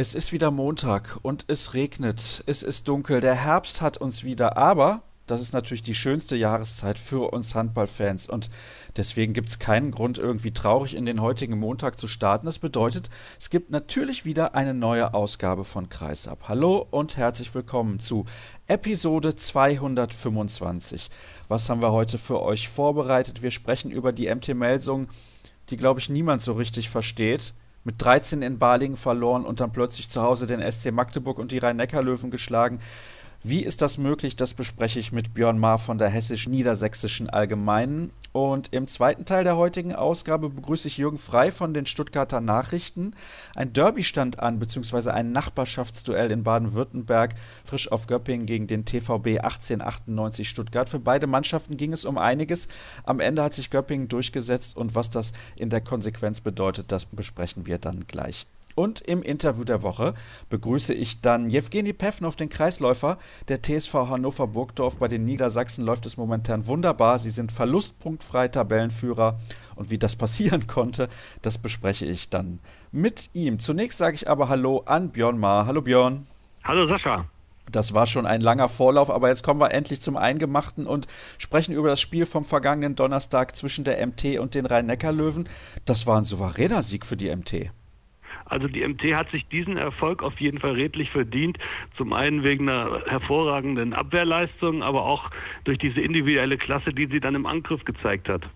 Es ist wieder Montag und es regnet, es ist dunkel, der Herbst hat uns wieder, aber das ist natürlich die schönste Jahreszeit für uns Handballfans und deswegen gibt es keinen Grund, irgendwie traurig in den heutigen Montag zu starten. Das bedeutet, es gibt natürlich wieder eine neue Ausgabe von Kreisab. Hallo und herzlich willkommen zu Episode 225. Was haben wir heute für euch vorbereitet? Wir sprechen über die MT-Melsung, die, glaube ich, niemand so richtig versteht mit 13 in Balingen verloren und dann plötzlich zu Hause den SC Magdeburg und die Rhein-Neckar-Löwen geschlagen. Wie ist das möglich? Das bespreche ich mit Björn Maar von der Hessisch-Niedersächsischen Allgemeinen. Und im zweiten Teil der heutigen Ausgabe begrüße ich Jürgen Frei von den Stuttgarter Nachrichten. Ein Derby stand an, beziehungsweise ein Nachbarschaftsduell in Baden-Württemberg, frisch auf Göppingen gegen den TVB 1898 Stuttgart. Für beide Mannschaften ging es um einiges. Am Ende hat sich Göppingen durchgesetzt und was das in der Konsequenz bedeutet, das besprechen wir dann gleich. Und im Interview der Woche begrüße ich dann Jewgeni Pevnov, den Kreisläufer der TSV Hannover Burgdorf. Bei den Niedersachsen läuft es momentan wunderbar. Sie sind verlustpunktfrei Tabellenführer. Und wie das passieren konnte, das bespreche ich dann mit ihm. Zunächst sage ich aber Hallo an Björn Maar. Hallo Björn. Hallo Sascha. Das war schon ein langer Vorlauf, aber jetzt kommen wir endlich zum Eingemachten und sprechen über das Spiel vom vergangenen Donnerstag zwischen der MT und den Rhein-Neckar-Löwen. Das war ein souveräner Sieg für die MT. Also die MT hat sich diesen Erfolg auf jeden Fall redlich verdient. Zum einen wegen einer hervorragenden Abwehrleistung, aber auch durch diese individuelle Klasse, die sie dann im Angriff gezeigt hat.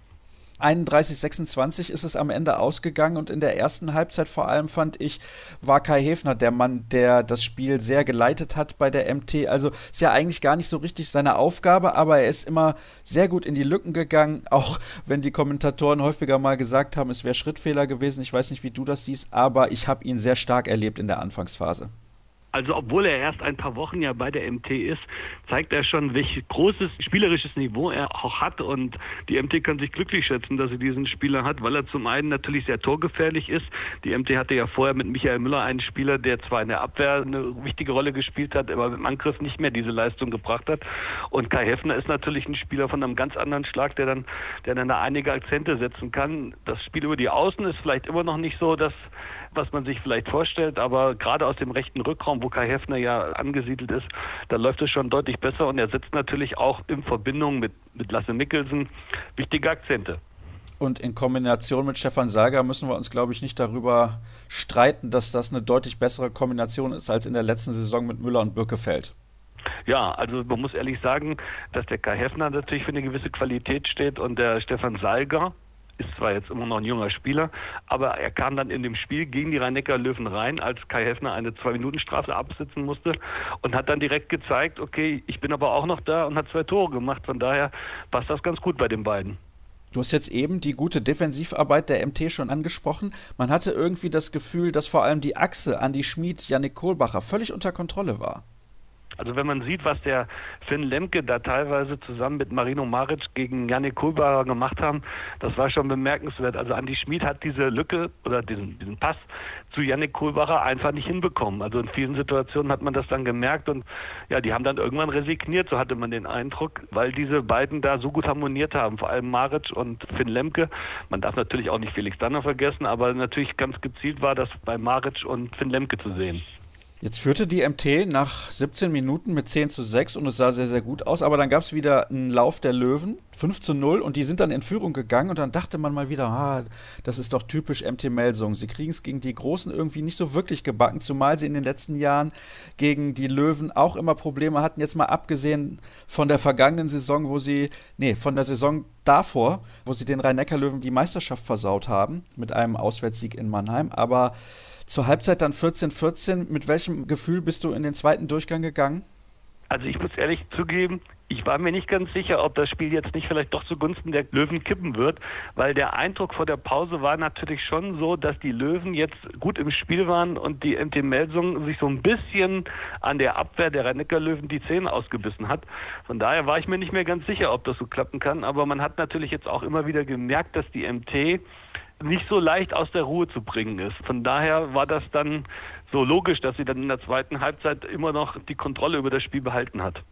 31-26 ist es am Ende ausgegangen und in der ersten Halbzeit vor allem fand ich, war Kai Hefner der Mann, der das Spiel sehr geleitet hat bei der MT. Also ist ja eigentlich gar nicht so richtig seine Aufgabe, aber er ist immer sehr gut in die Lücken gegangen, auch wenn die Kommentatoren häufiger mal gesagt haben, es wäre Schrittfehler gewesen. Ich weiß nicht, wie du das siehst, aber ich habe ihn sehr stark erlebt in der Anfangsphase. Also obwohl er erst ein paar Wochen ja bei der MT ist, zeigt er schon, welch großes spielerisches Niveau er auch hat. Und die MT kann sich glücklich schätzen, dass sie diesen Spieler hat, weil er zum einen natürlich sehr torgefährlich ist. Die MT hatte ja vorher mit Michael Müller einen Spieler, der zwar in der Abwehr eine wichtige Rolle gespielt hat, aber im Angriff nicht mehr diese Leistung gebracht hat. Und Kai Heffner ist natürlich ein Spieler von einem ganz anderen Schlag, der dann, der dann da einige Akzente setzen kann. Das Spiel über die Außen ist vielleicht immer noch nicht so, dass was man sich vielleicht vorstellt, aber gerade aus dem rechten Rückraum, wo Kai Heffner ja angesiedelt ist, da läuft es schon deutlich besser und er setzt natürlich auch in Verbindung mit, mit Lasse Mikkelsen wichtige Akzente. Und in Kombination mit Stefan Sager müssen wir uns, glaube ich, nicht darüber streiten, dass das eine deutlich bessere Kombination ist als in der letzten Saison mit Müller und Birkefeld. Ja, also man muss ehrlich sagen, dass der Kai Heffner natürlich für eine gewisse Qualität steht und der Stefan Salger, ist zwar jetzt immer noch ein junger Spieler, aber er kam dann in dem Spiel gegen die Rhein-Neckar-Löwen rein, als Kai Heffner eine Zwei-Minuten-Strafe absitzen musste und hat dann direkt gezeigt, okay, ich bin aber auch noch da und hat zwei Tore gemacht. Von daher passt das ganz gut bei den beiden. Du hast jetzt eben die gute Defensivarbeit der MT schon angesprochen. Man hatte irgendwie das Gefühl, dass vor allem die Achse an die Schmied Janik Kohlbacher völlig unter Kontrolle war. Also wenn man sieht, was der Finn Lemke da teilweise zusammen mit Marino Maric gegen Janik Kulbacher gemacht haben, das war schon bemerkenswert. Also Andi Schmid hat diese Lücke oder diesen, diesen Pass zu Janik Kohlbacher einfach nicht hinbekommen. Also in vielen Situationen hat man das dann gemerkt und ja, die haben dann irgendwann resigniert, so hatte man den Eindruck, weil diese beiden da so gut harmoniert haben, vor allem Maric und Finn Lemke. Man darf natürlich auch nicht Felix Danner vergessen, aber natürlich ganz gezielt war das bei Maric und Finn Lemke zu sehen. Jetzt führte die MT nach 17 Minuten mit 10 zu 6 und es sah sehr, sehr gut aus. Aber dann gab es wieder einen Lauf der Löwen, 5 zu 0 und die sind dann in Führung gegangen und dann dachte man mal wieder, ah, das ist doch typisch MT Melsung. Sie kriegen es gegen die Großen irgendwie nicht so wirklich gebacken, zumal sie in den letzten Jahren gegen die Löwen auch immer Probleme hatten. Jetzt mal abgesehen von der vergangenen Saison, wo sie, nee, von der Saison davor, wo sie den Rhein-Neckar-Löwen die Meisterschaft versaut haben mit einem Auswärtssieg in Mannheim. Aber zur Halbzeit dann 14-14. Mit welchem Gefühl bist du in den zweiten Durchgang gegangen? Also ich muss ehrlich zugeben, ich war mir nicht ganz sicher, ob das Spiel jetzt nicht vielleicht doch zugunsten der Löwen kippen wird, weil der Eindruck vor der Pause war natürlich schon so, dass die Löwen jetzt gut im Spiel waren und die MT Melsung sich so ein bisschen an der Abwehr der rhein Löwen die Zähne ausgebissen hat. Von daher war ich mir nicht mehr ganz sicher, ob das so klappen kann, aber man hat natürlich jetzt auch immer wieder gemerkt, dass die MT nicht so leicht aus der Ruhe zu bringen ist. Von daher war das dann so logisch, dass sie dann in der zweiten Halbzeit immer noch die Kontrolle über das Spiel behalten hat.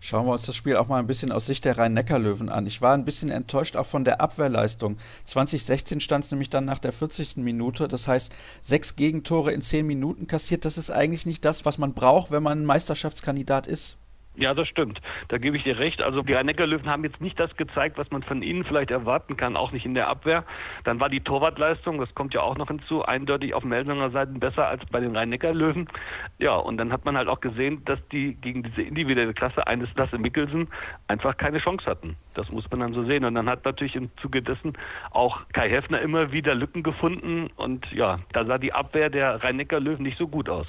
Schauen wir uns das Spiel auch mal ein bisschen aus Sicht der Rhein-Neckar-Löwen an. Ich war ein bisschen enttäuscht auch von der Abwehrleistung. 2016 stand es nämlich dann nach der 40. Minute. Das heißt, sechs Gegentore in zehn Minuten kassiert. Das ist eigentlich nicht das, was man braucht, wenn man ein Meisterschaftskandidat ist. Ja, das stimmt. Da gebe ich dir recht. Also die Rhein-Neckar-Löwen haben jetzt nicht das gezeigt, was man von ihnen vielleicht erwarten kann, auch nicht in der Abwehr. Dann war die Torwartleistung, das kommt ja auch noch hinzu, eindeutig auf Melsunger Seiten besser als bei den Rhein-Neckar-Löwen. Ja, und dann hat man halt auch gesehen, dass die gegen diese individuelle Klasse eines Lasse Mikkelsen einfach keine Chance hatten. Das muss man dann so sehen. Und dann hat natürlich im Zuge dessen auch Kai Heffner immer wieder Lücken gefunden. Und ja, da sah die Abwehr der Rhein-Neckar-Löwen nicht so gut aus.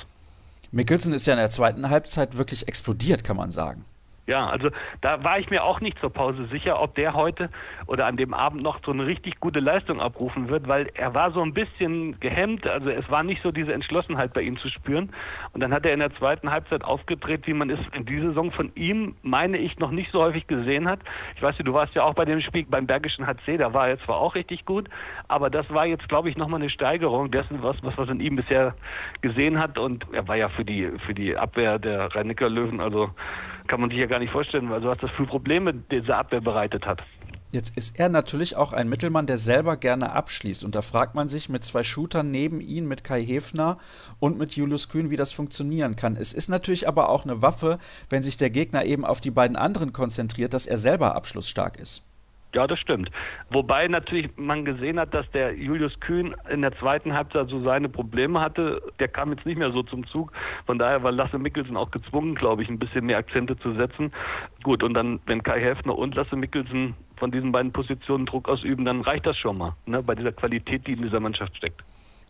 Mikkelsen ist ja in der zweiten Halbzeit wirklich explodiert, kann man sagen. Ja, also da war ich mir auch nicht zur Pause sicher, ob der heute oder an dem Abend noch so eine richtig gute Leistung abrufen wird, weil er war so ein bisschen gehemmt, also es war nicht so diese Entschlossenheit bei ihm zu spüren. Und dann hat er in der zweiten Halbzeit aufgedreht, wie man es in dieser Saison von ihm, meine ich, noch nicht so häufig gesehen hat. Ich weiß nicht, du warst ja auch bei dem Spiel beim Bergischen HC, da war er zwar auch richtig gut, aber das war jetzt, glaube ich, nochmal eine Steigerung dessen, was, was man in ihm bisher gesehen hat. Und er war ja für die, für die Abwehr der rhein löwen also kann man sich ja gar nicht vorstellen, also was das für Probleme diese Abwehr bereitet hat. Jetzt ist er natürlich auch ein Mittelmann, der selber gerne abschließt. Und da fragt man sich mit zwei Shootern neben ihm, mit Kai Hefner und mit Julius Kühn, wie das funktionieren kann. Es ist natürlich aber auch eine Waffe, wenn sich der Gegner eben auf die beiden anderen konzentriert, dass er selber abschlussstark ist. Ja, das stimmt. Wobei natürlich man gesehen hat, dass der Julius Kühn in der zweiten Halbzeit so seine Probleme hatte. Der kam jetzt nicht mehr so zum Zug. Von daher war Lasse Mikkelsen auch gezwungen, glaube ich, ein bisschen mehr Akzente zu setzen. Gut, und dann, wenn Kai Hefner und Lasse Mikkelsen von diesen beiden Positionen Druck ausüben, dann reicht das schon mal, ne, bei dieser Qualität, die in dieser Mannschaft steckt.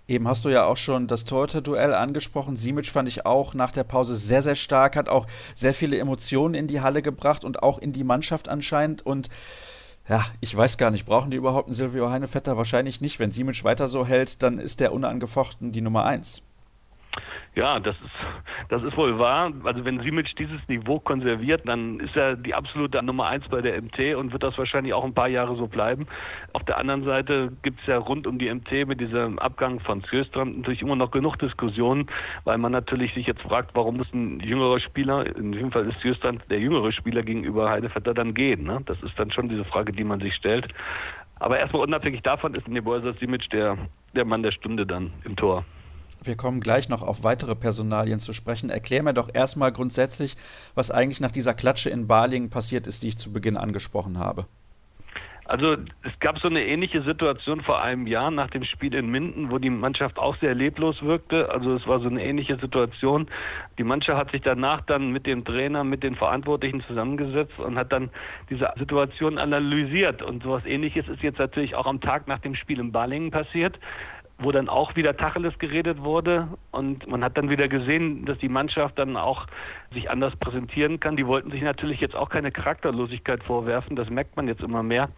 Eben hast du ja auch schon das Torhüter-Duell angesprochen. Simic fand ich auch nach der Pause sehr, sehr stark, hat auch sehr viele Emotionen in die Halle gebracht und auch in die Mannschaft anscheinend. Und ja, ich weiß gar nicht, brauchen die überhaupt einen Silvio Heinevetter? Wahrscheinlich nicht. Wenn Simic weiter so hält, dann ist der unangefochten die Nummer eins. Ja, das ist, das ist wohl wahr. Also wenn Simic dieses Niveau konserviert, dann ist er die absolute Nummer eins bei der MT und wird das wahrscheinlich auch ein paar Jahre so bleiben. Auf der anderen Seite gibt es ja rund um die MT mit diesem Abgang von Sjöstrand natürlich immer noch genug Diskussionen, weil man natürlich sich jetzt fragt, warum muss ein jüngerer Spieler, in dem Fall ist Sjöstrand der jüngere Spieler gegenüber Heidevetter dann gehen. Ne? Das ist dann schon diese Frage, die man sich stellt. Aber erstmal unabhängig davon ist Nebojsa Simic der, der Mann der Stunde dann im Tor. Wir kommen gleich noch auf weitere Personalien zu sprechen. Erklär mir doch erstmal grundsätzlich, was eigentlich nach dieser Klatsche in Balingen passiert ist, die ich zu Beginn angesprochen habe. Also es gab so eine ähnliche Situation vor einem Jahr nach dem Spiel in Minden, wo die Mannschaft auch sehr leblos wirkte. Also es war so eine ähnliche Situation. Die Mannschaft hat sich danach dann mit dem Trainer, mit den Verantwortlichen zusammengesetzt und hat dann diese Situation analysiert. Und sowas ähnliches ist jetzt natürlich auch am Tag nach dem Spiel in Balingen passiert wo dann auch wieder Tacheles geredet wurde und man hat dann wieder gesehen, dass die Mannschaft dann auch sich anders präsentieren kann. Die wollten sich natürlich jetzt auch keine Charakterlosigkeit vorwerfen, das merkt man jetzt immer mehr.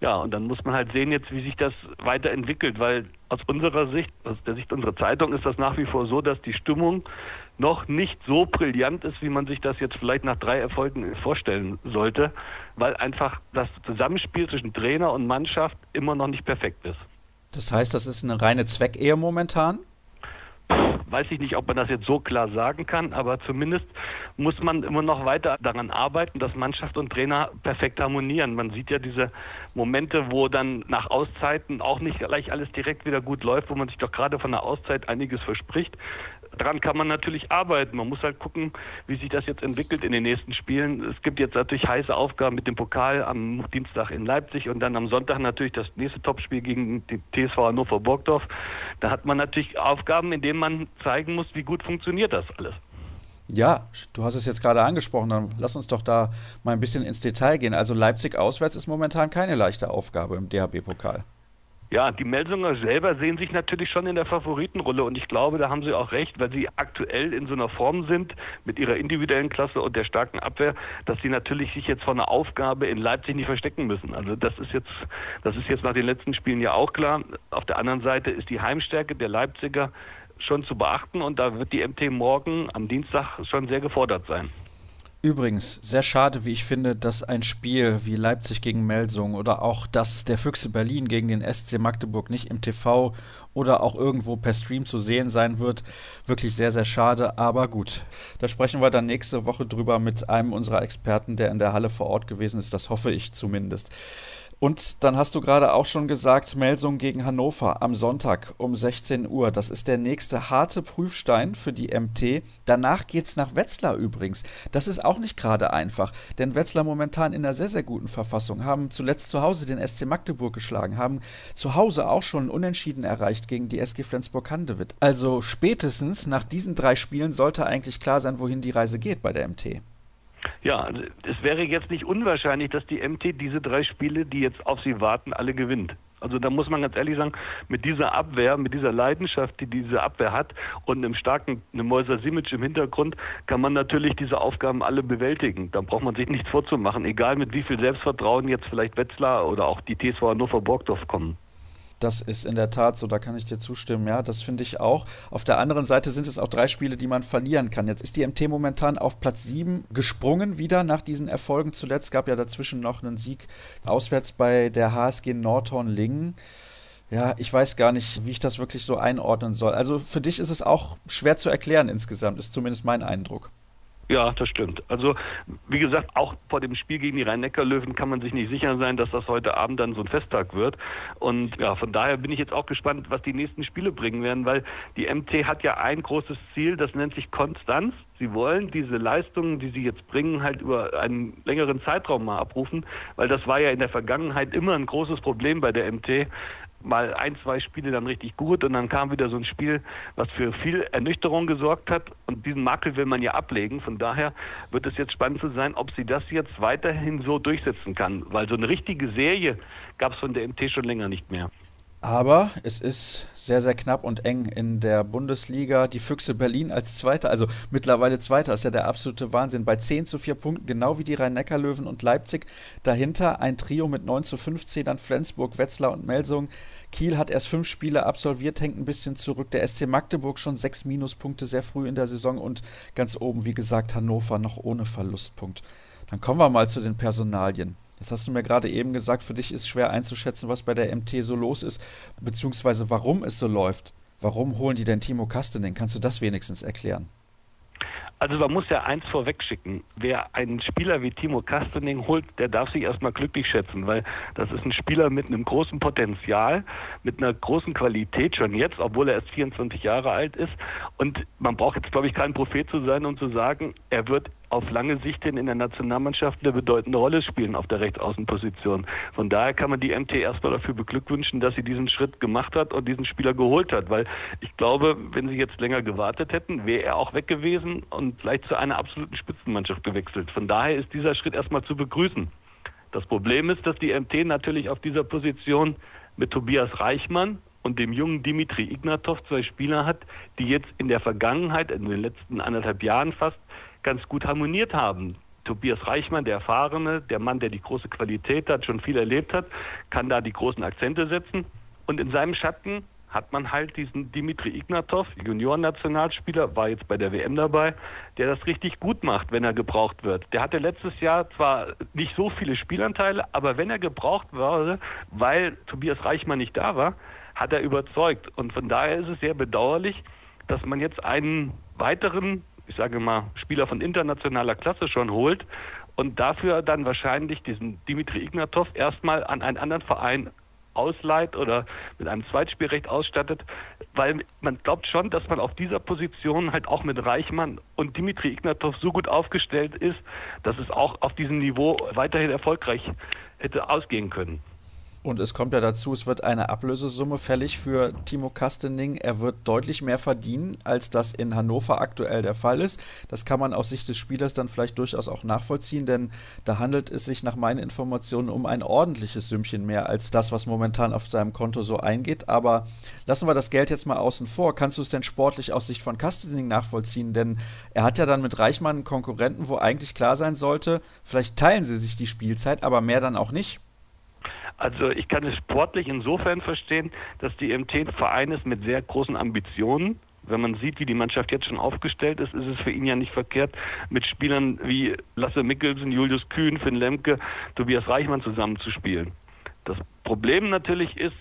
Ja, und dann muss man halt sehen jetzt, wie sich das weiterentwickelt, weil aus unserer Sicht, aus der Sicht unserer Zeitung ist das nach wie vor so, dass die Stimmung noch nicht so brillant ist, wie man sich das jetzt vielleicht nach drei Erfolgen vorstellen sollte, weil einfach das Zusammenspiel zwischen Trainer und Mannschaft immer noch nicht perfekt ist. Das heißt, das ist eine reine Zweckehe momentan? Weiß ich nicht, ob man das jetzt so klar sagen kann, aber zumindest muss man immer noch weiter daran arbeiten, dass Mannschaft und Trainer perfekt harmonieren. Man sieht ja diese Momente, wo dann nach Auszeiten auch nicht gleich alles direkt wieder gut läuft, wo man sich doch gerade von der Auszeit einiges verspricht daran kann man natürlich arbeiten. Man muss halt gucken, wie sich das jetzt entwickelt in den nächsten Spielen. Es gibt jetzt natürlich heiße Aufgaben mit dem Pokal am Dienstag in Leipzig und dann am Sonntag natürlich das nächste Topspiel gegen die TSV Hannover Burgdorf. Da hat man natürlich Aufgaben, in denen man zeigen muss, wie gut funktioniert das alles. Ja, du hast es jetzt gerade angesprochen, dann lass uns doch da mal ein bisschen ins Detail gehen. Also Leipzig auswärts ist momentan keine leichte Aufgabe im DHB-Pokal. Ja, die Melsunger selber sehen sich natürlich schon in der Favoritenrolle und ich glaube, da haben sie auch recht, weil sie aktuell in so einer Form sind mit ihrer individuellen Klasse und der starken Abwehr, dass sie natürlich sich jetzt vor einer Aufgabe in Leipzig nicht verstecken müssen. Also das ist jetzt, das ist jetzt nach den letzten Spielen ja auch klar. Auf der anderen Seite ist die Heimstärke der Leipziger schon zu beachten und da wird die MT morgen am Dienstag schon sehr gefordert sein. Übrigens, sehr schade, wie ich finde, dass ein Spiel wie Leipzig gegen Melsung oder auch das der Füchse Berlin gegen den SC Magdeburg nicht im TV oder auch irgendwo per Stream zu sehen sein wird. Wirklich sehr, sehr schade, aber gut. Da sprechen wir dann nächste Woche drüber mit einem unserer Experten, der in der Halle vor Ort gewesen ist. Das hoffe ich zumindest. Und dann hast du gerade auch schon gesagt, Melsung gegen Hannover am Sonntag um 16 Uhr. Das ist der nächste harte Prüfstein für die MT. Danach geht's nach Wetzlar übrigens. Das ist auch nicht gerade einfach, denn Wetzlar momentan in einer sehr, sehr guten Verfassung, haben zuletzt zu Hause den SC Magdeburg geschlagen, haben zu Hause auch schon Unentschieden erreicht gegen die SG Flensburg-Handewitt. Also spätestens nach diesen drei Spielen sollte eigentlich klar sein, wohin die Reise geht bei der MT. Ja, also es wäre jetzt nicht unwahrscheinlich, dass die MT diese drei Spiele, die jetzt auf sie warten, alle gewinnt. Also da muss man ganz ehrlich sagen, mit dieser Abwehr, mit dieser Leidenschaft, die diese Abwehr hat und einem starken einem Mäuser Simic im Hintergrund, kann man natürlich diese Aufgaben alle bewältigen. Da braucht man sich nichts vorzumachen, egal mit wie viel Selbstvertrauen jetzt vielleicht Wetzlar oder auch die TSV Hannover Borgdorf kommen. Das ist in der Tat so, da kann ich dir zustimmen. Ja, das finde ich auch. Auf der anderen Seite sind es auch drei Spiele, die man verlieren kann. Jetzt ist die MT momentan auf Platz 7 gesprungen wieder nach diesen Erfolgen. Zuletzt gab ja dazwischen noch einen Sieg auswärts bei der HSG Nordhorn-Lingen. Ja, ich weiß gar nicht, wie ich das wirklich so einordnen soll. Also für dich ist es auch schwer zu erklären insgesamt, ist zumindest mein Eindruck. Ja, das stimmt. Also, wie gesagt, auch vor dem Spiel gegen die Rhein-Neckar-Löwen kann man sich nicht sicher sein, dass das heute Abend dann so ein Festtag wird. Und ja, von daher bin ich jetzt auch gespannt, was die nächsten Spiele bringen werden, weil die MT hat ja ein großes Ziel, das nennt sich Konstanz. Sie wollen diese Leistungen, die sie jetzt bringen, halt über einen längeren Zeitraum mal abrufen, weil das war ja in der Vergangenheit immer ein großes Problem bei der MT mal ein, zwei Spiele dann richtig gut und dann kam wieder so ein Spiel, was für viel Ernüchterung gesorgt hat und diesen Makel will man ja ablegen. Von daher wird es jetzt spannend zu sein, ob sie das jetzt weiterhin so durchsetzen kann, weil so eine richtige Serie gab es von der MT schon länger nicht mehr. Aber es ist sehr, sehr knapp und eng in der Bundesliga. Die Füchse Berlin als Zweiter, also mittlerweile Zweiter, ist ja der absolute Wahnsinn. Bei 10 zu 4 Punkten, genau wie die Rhein-Neckar-Löwen und Leipzig. Dahinter ein Trio mit 9 zu 15, dann Flensburg, Wetzlar und Melsung. Kiel hat erst fünf Spiele absolviert, hängt ein bisschen zurück. Der SC Magdeburg schon sechs Minuspunkte sehr früh in der Saison und ganz oben, wie gesagt, Hannover noch ohne Verlustpunkt. Dann kommen wir mal zu den Personalien. Jetzt hast du mir gerade eben gesagt, für dich ist schwer einzuschätzen, was bei der MT so los ist, beziehungsweise warum es so läuft. Warum holen die denn Timo Kastening? Kannst du das wenigstens erklären? Also man muss ja eins vorwegschicken. Wer einen Spieler wie Timo Kastening holt, der darf sich erstmal glücklich schätzen, weil das ist ein Spieler mit einem großen Potenzial, mit einer großen Qualität schon jetzt, obwohl er erst 24 Jahre alt ist. Und man braucht jetzt, glaube ich, kein Prophet zu sein, um zu sagen, er wird auf lange Sicht hin in der Nationalmannschaft eine bedeutende Rolle spielen auf der Rechtsaußenposition. Von daher kann man die MT erstmal dafür beglückwünschen, dass sie diesen Schritt gemacht hat und diesen Spieler geholt hat, weil ich glaube, wenn sie jetzt länger gewartet hätten, wäre er auch weg gewesen und vielleicht zu einer absoluten Spitzenmannschaft gewechselt. Von daher ist dieser Schritt erstmal zu begrüßen. Das Problem ist, dass die MT natürlich auf dieser Position mit Tobias Reichmann und dem jungen Dimitri Ignatov zwei Spieler hat, die jetzt in der Vergangenheit, in den letzten anderthalb Jahren fast, ganz gut harmoniert haben. Tobias Reichmann, der Erfahrene, der Mann, der die große Qualität hat, schon viel erlebt hat, kann da die großen Akzente setzen. Und in seinem Schatten hat man halt diesen Dimitri Ignatov, Juniorennationalspieler, war jetzt bei der WM dabei, der das richtig gut macht, wenn er gebraucht wird. Der hatte letztes Jahr zwar nicht so viele Spielanteile, aber wenn er gebraucht wurde, weil Tobias Reichmann nicht da war, hat er überzeugt. Und von daher ist es sehr bedauerlich, dass man jetzt einen weiteren ich sage mal, Spieler von internationaler Klasse schon holt und dafür dann wahrscheinlich diesen Dimitri Ignatov erstmal an einen anderen Verein ausleiht oder mit einem Zweitspielrecht ausstattet, weil man glaubt schon, dass man auf dieser Position halt auch mit Reichmann und Dimitri Ignatov so gut aufgestellt ist, dass es auch auf diesem Niveau weiterhin erfolgreich hätte ausgehen können. Und es kommt ja dazu, es wird eine Ablösesumme fällig für Timo Kastening. Er wird deutlich mehr verdienen, als das in Hannover aktuell der Fall ist. Das kann man aus Sicht des Spielers dann vielleicht durchaus auch nachvollziehen, denn da handelt es sich nach meinen Informationen um ein ordentliches Sümmchen mehr als das, was momentan auf seinem Konto so eingeht. Aber lassen wir das Geld jetzt mal außen vor. Kannst du es denn sportlich aus Sicht von Kastening nachvollziehen? Denn er hat ja dann mit Reichmann einen Konkurrenten, wo eigentlich klar sein sollte, vielleicht teilen sie sich die Spielzeit, aber mehr dann auch nicht. Also ich kann es sportlich insofern verstehen, dass die MT ein Verein ist mit sehr großen Ambitionen, Wenn man sieht, wie die Mannschaft jetzt schon aufgestellt ist, ist es für ihn ja nicht verkehrt, mit Spielern wie Lasse Mikkelsen, Julius Kühn, Finn Lemke, Tobias Reichmann zusammenzuspielen. Das Problem natürlich ist,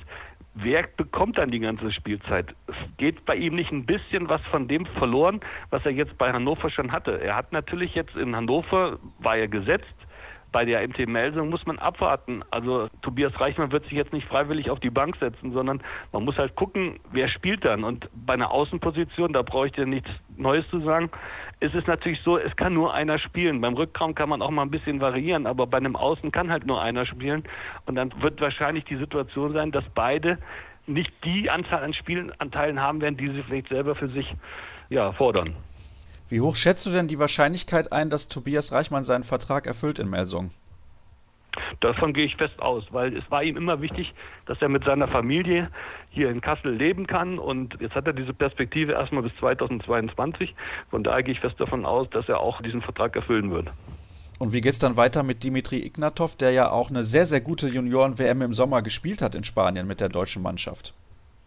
wer bekommt dann die ganze Spielzeit? Es geht bei ihm nicht ein bisschen was von dem verloren, was er jetzt bei Hannover schon hatte. Er hat natürlich jetzt in Hannover, war er gesetzt, bei der MT Melsung muss man abwarten. Also Tobias Reichmann wird sich jetzt nicht freiwillig auf die Bank setzen, sondern man muss halt gucken, wer spielt dann. Und bei einer Außenposition, da brauche ich dir nichts Neues zu sagen, ist es natürlich so, es kann nur einer spielen. Beim Rückraum kann man auch mal ein bisschen variieren, aber bei einem Außen kann halt nur einer spielen. Und dann wird wahrscheinlich die Situation sein, dass beide nicht die Anzahl an Spielanteilen haben werden, die sie vielleicht selber für sich ja, fordern. Wie hoch schätzt du denn die Wahrscheinlichkeit ein, dass Tobias Reichmann seinen Vertrag erfüllt in Melsung? Davon gehe ich fest aus, weil es war ihm immer wichtig, dass er mit seiner Familie hier in Kassel leben kann. Und jetzt hat er diese Perspektive erstmal bis 2022. Von daher gehe ich fest davon aus, dass er auch diesen Vertrag erfüllen wird. Und wie geht es dann weiter mit Dimitri Ignatov, der ja auch eine sehr, sehr gute Junioren-WM im Sommer gespielt hat in Spanien mit der deutschen Mannschaft?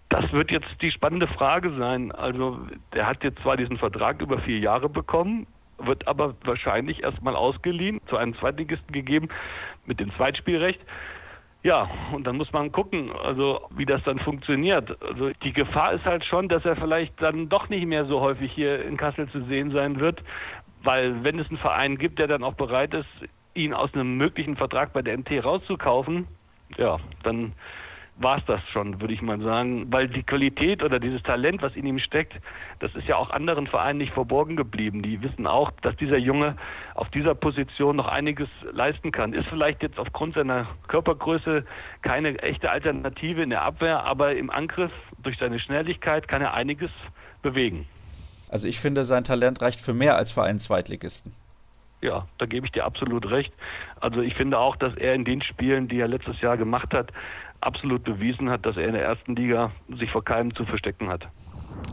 Das wird jetzt die spannende Frage sein. Also, der hat jetzt zwar diesen Vertrag über vier Jahre bekommen, wird aber wahrscheinlich erstmal ausgeliehen, zu einem Zweitligisten gegeben mit dem Zweitspielrecht. Ja, und dann muss man gucken, also wie das dann funktioniert. Also die Gefahr ist halt schon, dass er vielleicht dann doch nicht mehr so häufig hier in Kassel zu sehen sein wird, weil wenn es einen Verein gibt, der dann auch bereit ist, ihn aus einem möglichen Vertrag bei der MT rauszukaufen, ja, dann war es das schon, würde ich mal sagen, weil die Qualität oder dieses Talent, was in ihm steckt, das ist ja auch anderen Vereinen nicht verborgen geblieben. Die wissen auch, dass dieser Junge auf dieser Position noch einiges leisten kann. Ist vielleicht jetzt aufgrund seiner Körpergröße keine echte Alternative in der Abwehr, aber im Angriff durch seine Schnelligkeit kann er einiges bewegen. Also ich finde, sein Talent reicht für mehr als für einen Zweitligisten. Ja, da gebe ich dir absolut recht. Also ich finde auch, dass er in den Spielen, die er letztes Jahr gemacht hat, absolut bewiesen hat, dass er in der ersten Liga sich vor keinem zu verstecken hat.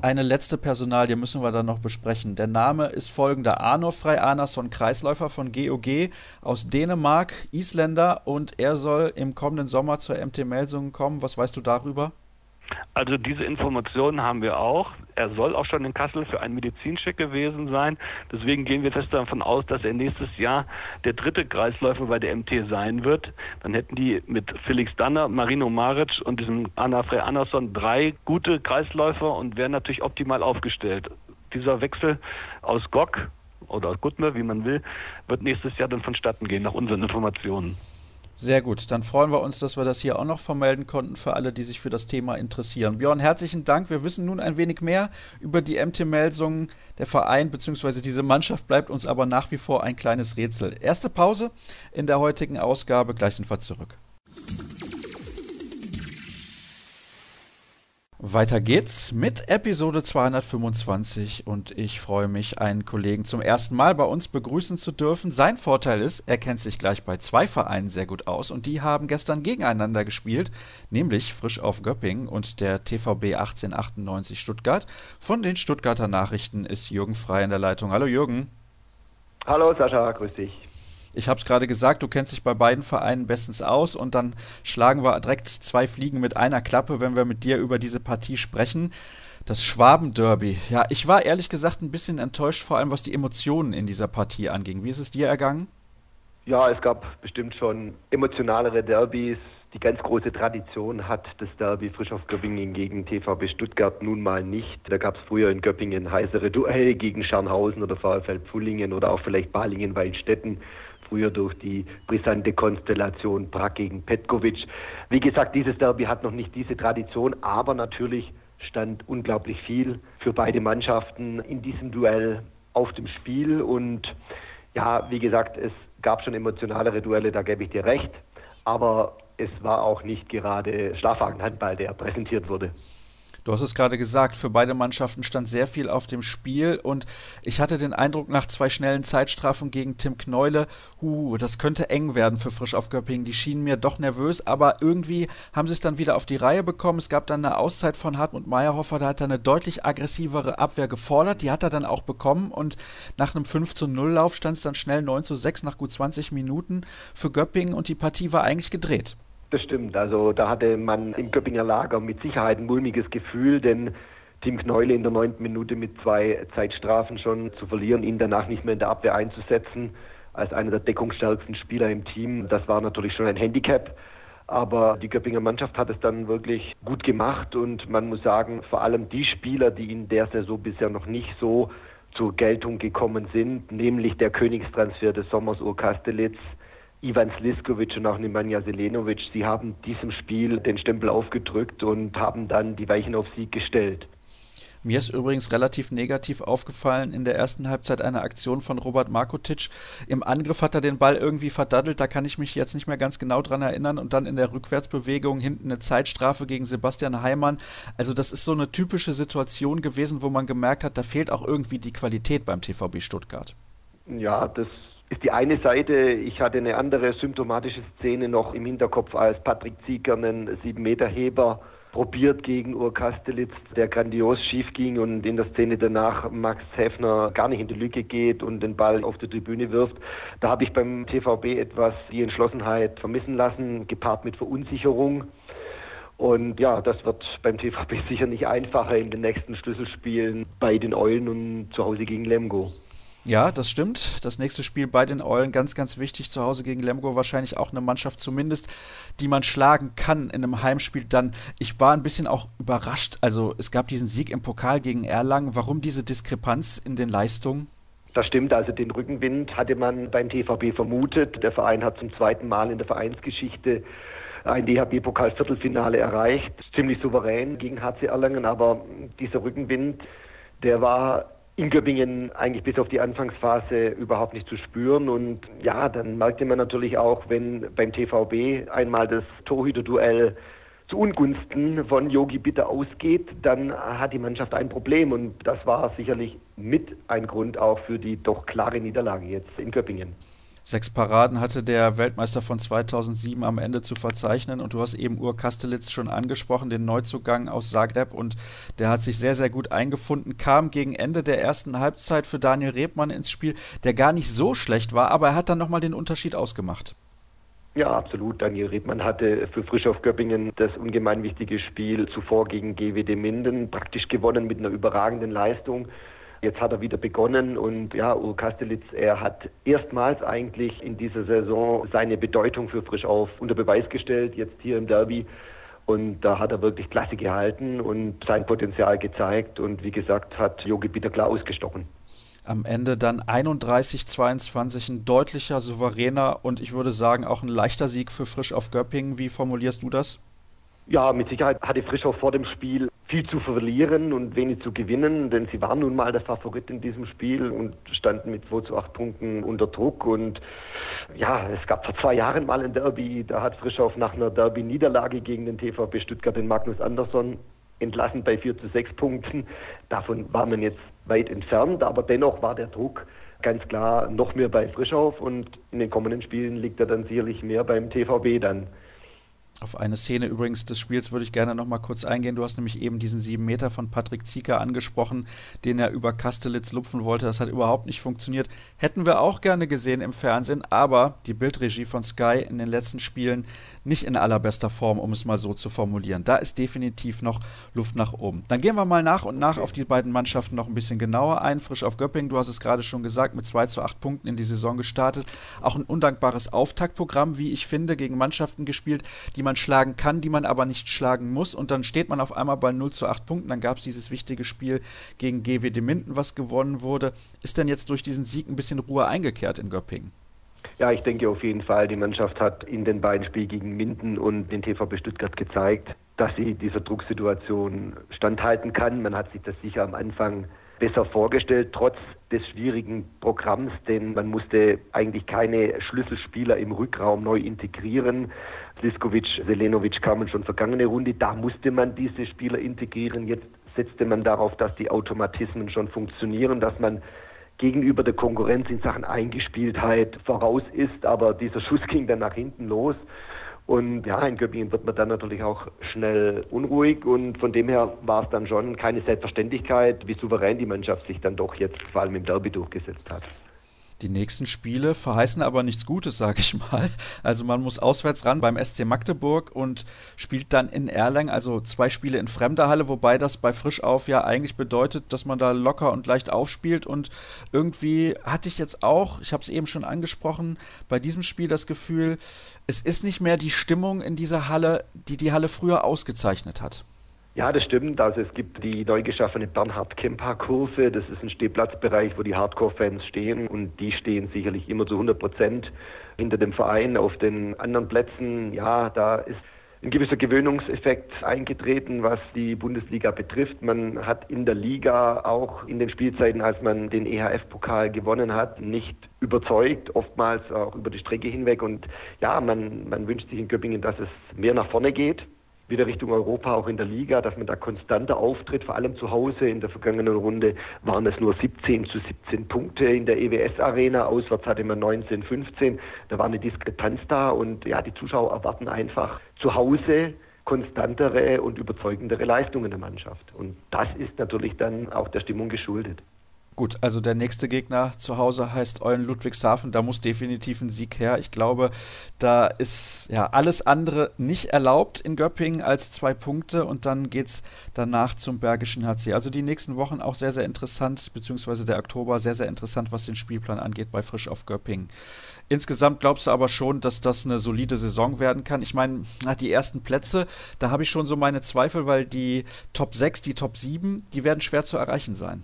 Eine letzte Personalie müssen wir dann noch besprechen. Der Name ist folgender: Arno Frey Arnason, Kreisläufer von GOG aus Dänemark, Isländer und er soll im kommenden Sommer zur MT Melsungen kommen. Was weißt du darüber? Also diese Informationen haben wir auch. Er soll auch schon in Kassel für einen Medizincheck gewesen sein. Deswegen gehen wir fest davon aus, dass er nächstes Jahr der dritte Kreisläufer bei der MT sein wird. Dann hätten die mit Felix Danner, Marino Maric und diesem Anna Frey Andersson drei gute Kreisläufer und wären natürlich optimal aufgestellt. Dieser Wechsel aus GOG oder aus Gutmer, wie man will, wird nächstes Jahr dann vonstatten gehen, nach unseren Informationen. Sehr gut, dann freuen wir uns, dass wir das hier auch noch vermelden konnten für alle, die sich für das Thema interessieren. Björn, herzlichen Dank. Wir wissen nun ein wenig mehr über die MT Melsungen. Der Verein bzw. diese Mannschaft bleibt uns aber nach wie vor ein kleines Rätsel. Erste Pause in der heutigen Ausgabe. Gleich sind wir zurück. Weiter geht's mit Episode 225 und ich freue mich, einen Kollegen zum ersten Mal bei uns begrüßen zu dürfen. Sein Vorteil ist, er kennt sich gleich bei zwei Vereinen sehr gut aus und die haben gestern gegeneinander gespielt, nämlich Frisch auf Göpping und der TVB 1898 Stuttgart. Von den Stuttgarter Nachrichten ist Jürgen Frei in der Leitung. Hallo Jürgen. Hallo Sascha, grüß dich. Ich habe es gerade gesagt, du kennst dich bei beiden Vereinen bestens aus und dann schlagen wir direkt zwei Fliegen mit einer Klappe, wenn wir mit dir über diese Partie sprechen. Das Schwaben-Derby. Ja, ich war ehrlich gesagt ein bisschen enttäuscht, vor allem was die Emotionen in dieser Partie anging. Wie ist es dir ergangen? Ja, es gab bestimmt schon emotionalere Derbys. Die ganz große Tradition hat das Derby Frisch auf Göppingen gegen TVB Stuttgart nun mal nicht. Da gab es früher in Göppingen heißere Duelle gegen Scharnhausen oder VfL Pfullingen oder auch vielleicht Balingen-Weinstetten früher durch die brisante Konstellation Prag gegen Petkovic. Wie gesagt, dieses Derby hat noch nicht diese Tradition, aber natürlich stand unglaublich viel für beide Mannschaften in diesem Duell auf dem Spiel und ja, wie gesagt, es gab schon emotionalere Duelle, da gebe ich dir recht, aber es war auch nicht gerade Schlafwagenhandball, der präsentiert wurde. Du hast es gerade gesagt, für beide Mannschaften stand sehr viel auf dem Spiel und ich hatte den Eindruck nach zwei schnellen Zeitstrafen gegen Tim Kneule, huh, das könnte eng werden für Frisch auf Göppingen. Die schienen mir doch nervös, aber irgendwie haben sie es dann wieder auf die Reihe bekommen. Es gab dann eine Auszeit von Hartmut Meyerhofer, da hat er eine deutlich aggressivere Abwehr gefordert, die hat er dann auch bekommen und nach einem 5 zu 0 Lauf stand es dann schnell 9 zu 6 nach gut 20 Minuten für Göppingen und die Partie war eigentlich gedreht. Das stimmt. Also da hatte man im Göppinger Lager mit Sicherheit ein mulmiges Gefühl, denn Tim Kneule in der neunten Minute mit zwei Zeitstrafen schon zu verlieren, ihn danach nicht mehr in der Abwehr einzusetzen, als einer der deckungsstärksten Spieler im Team. Das war natürlich schon ein Handicap. Aber die Göppinger Mannschaft hat es dann wirklich gut gemacht und man muss sagen, vor allem die Spieler, die in der Saison bisher noch nicht so zur Geltung gekommen sind, nämlich der Königstransfer des Sommers Ur Kastelitz, Ivan Sliskovic und auch Nemanja Selenovic, sie haben diesem Spiel den Stempel aufgedrückt und haben dann die Weichen auf Sieg gestellt. Mir ist übrigens relativ negativ aufgefallen in der ersten Halbzeit eine Aktion von Robert Markotic. Im Angriff hat er den Ball irgendwie verdaddelt, da kann ich mich jetzt nicht mehr ganz genau dran erinnern. Und dann in der Rückwärtsbewegung hinten eine Zeitstrafe gegen Sebastian Heimann. Also das ist so eine typische Situation gewesen, wo man gemerkt hat, da fehlt auch irgendwie die Qualität beim TVB Stuttgart. Ja, das ist die eine Seite. Ich hatte eine andere symptomatische Szene noch im Hinterkopf, als Patrick Zieger einen 7-Meter-Heber probiert gegen Ur Kastelitz, der grandios schief ging und in der Szene danach Max Häfner gar nicht in die Lücke geht und den Ball auf die Tribüne wirft. Da habe ich beim TVB etwas die Entschlossenheit vermissen lassen, gepaart mit Verunsicherung. Und ja, das wird beim TVB sicher nicht einfacher in den nächsten Schlüsselspielen bei den Eulen und zu Hause gegen Lemgo. Ja, das stimmt. Das nächste Spiel bei den Eulen ganz, ganz wichtig. Zu Hause gegen Lemgo wahrscheinlich auch eine Mannschaft zumindest, die man schlagen kann in einem Heimspiel. Dann, ich war ein bisschen auch überrascht. Also es gab diesen Sieg im Pokal gegen Erlangen. Warum diese Diskrepanz in den Leistungen? Das stimmt, also den Rückenwind hatte man beim TVB vermutet. Der Verein hat zum zweiten Mal in der Vereinsgeschichte ein DHB-Pokal-Viertelfinale erreicht. Ziemlich souverän gegen HC Erlangen, aber dieser Rückenwind, der war in Göppingen eigentlich bis auf die Anfangsphase überhaupt nicht zu spüren. Und ja, dann merkte man natürlich auch, wenn beim TVB einmal das Torhüterduell zu Ungunsten von Yogi Bitter ausgeht, dann hat die Mannschaft ein Problem. Und das war sicherlich mit ein Grund auch für die doch klare Niederlage jetzt in Göppingen. Sechs Paraden hatte der Weltmeister von 2007 am Ende zu verzeichnen und du hast eben Ur Kastelitz schon angesprochen, den Neuzugang aus Zagreb und der hat sich sehr, sehr gut eingefunden, kam gegen Ende der ersten Halbzeit für Daniel Rebmann ins Spiel, der gar nicht so schlecht war, aber er hat dann nochmal den Unterschied ausgemacht. Ja, absolut. Daniel Rebmann hatte für Frischhoff Göppingen das ungemein wichtige Spiel zuvor gegen GWD Minden praktisch gewonnen mit einer überragenden Leistung. Jetzt hat er wieder begonnen und ja, Ur Kastelitz, er hat erstmals eigentlich in dieser Saison seine Bedeutung für Frischauf unter Beweis gestellt, jetzt hier im Derby. Und da hat er wirklich Klasse gehalten und sein Potenzial gezeigt und wie gesagt hat Jogi Bitter klar ausgestochen. Am Ende dann 31-22 ein deutlicher, souveräner und ich würde sagen auch ein leichter Sieg für Frisch auf Göppingen. Wie formulierst du das? Ja, mit Sicherheit hatte Frischau vor dem Spiel viel zu verlieren und wenig zu gewinnen, denn sie waren nun mal der Favorit in diesem Spiel und standen mit 2 zu 8 Punkten unter Druck. Und ja, es gab vor zwei Jahren mal ein Derby, da hat Frischau nach einer Derby-Niederlage gegen den TVB Stuttgart den Magnus Andersson entlassen bei 4 zu 6 Punkten. Davon war man jetzt weit entfernt, aber dennoch war der Druck ganz klar noch mehr bei Frischauf und in den kommenden Spielen liegt er dann sicherlich mehr beim TVB dann. Auf eine Szene übrigens des Spiels würde ich gerne noch mal kurz eingehen. Du hast nämlich eben diesen sieben Meter von Patrick Zieker angesprochen, den er über Kastelitz lupfen wollte. Das hat überhaupt nicht funktioniert. Hätten wir auch gerne gesehen im Fernsehen, aber die Bildregie von Sky in den letzten Spielen nicht in allerbester Form, um es mal so zu formulieren. Da ist definitiv noch Luft nach oben. Dann gehen wir mal nach und nach auf die beiden Mannschaften noch ein bisschen genauer ein. Frisch auf Göppingen, du hast es gerade schon gesagt, mit 2 zu 8 Punkten in die Saison gestartet. Auch ein undankbares Auftaktprogramm, wie ich finde, gegen Mannschaften gespielt, die man schlagen kann, die man aber nicht schlagen muss. Und dann steht man auf einmal bei 0 zu 8 Punkten. Dann gab es dieses wichtige Spiel gegen GWD Minden, was gewonnen wurde. Ist denn jetzt durch diesen Sieg ein bisschen Ruhe eingekehrt in Göppingen? Ja, ich denke auf jeden Fall, die Mannschaft hat in den beiden Spielen gegen Minden und den TVB Stuttgart gezeigt, dass sie dieser Drucksituation standhalten kann. Man hat sich das sicher am Anfang besser vorgestellt, trotz des schwierigen Programms, denn man musste eigentlich keine Schlüsselspieler im Rückraum neu integrieren. Sliskovic, Selenovic kamen schon vergangene Runde, da musste man diese Spieler integrieren. Jetzt setzte man darauf, dass die Automatismen schon funktionieren, dass man gegenüber der Konkurrenz in Sachen Eingespieltheit voraus ist, aber dieser Schuss ging dann nach hinten los. Und ja, in Göppingen wird man dann natürlich auch schnell unruhig und von dem her war es dann schon keine Selbstverständlichkeit, wie souverän die Mannschaft sich dann doch jetzt vor allem im Derby durchgesetzt hat. Die nächsten Spiele verheißen aber nichts Gutes, sage ich mal. Also man muss auswärts ran beim SC Magdeburg und spielt dann in Erlangen, also zwei Spiele in fremder Halle, wobei das bei Frischauf ja eigentlich bedeutet, dass man da locker und leicht aufspielt. Und irgendwie hatte ich jetzt auch, ich habe es eben schon angesprochen, bei diesem Spiel das Gefühl, es ist nicht mehr die Stimmung in dieser Halle, die die Halle früher ausgezeichnet hat. Ja, das stimmt. Also es gibt die neu geschaffene Bernhard Kemper Kurve. Das ist ein Stehplatzbereich, wo die Hardcore-Fans stehen und die stehen sicherlich immer zu 100 Prozent hinter dem Verein. Auf den anderen Plätzen, ja, da ist ein gewisser Gewöhnungseffekt eingetreten, was die Bundesliga betrifft. Man hat in der Liga auch in den Spielzeiten, als man den EHF-Pokal gewonnen hat, nicht überzeugt, oftmals auch über die Strecke hinweg. Und ja, man, man wünscht sich in Göppingen, dass es mehr nach vorne geht wieder Richtung Europa, auch in der Liga, dass man da konstanter auftritt, vor allem zu Hause. In der vergangenen Runde waren es nur 17 zu 17 Punkte in der EWS-Arena. Auswärts hatte man 19, 15. Da war eine Diskrepanz da und ja, die Zuschauer erwarten einfach zu Hause konstantere und überzeugendere Leistungen der Mannschaft. Und das ist natürlich dann auch der Stimmung geschuldet. Gut, also der nächste Gegner zu Hause heißt Eulen Ludwigshafen. Da muss definitiv ein Sieg her. Ich glaube, da ist ja alles andere nicht erlaubt in Göppingen als zwei Punkte und dann geht es danach zum Bergischen HC. Also die nächsten Wochen auch sehr, sehr interessant, beziehungsweise der Oktober sehr, sehr interessant, was den Spielplan angeht bei Frisch auf Göppingen. Insgesamt glaubst du aber schon, dass das eine solide Saison werden kann. Ich meine, die ersten Plätze, da habe ich schon so meine Zweifel, weil die Top 6, die Top 7, die werden schwer zu erreichen sein.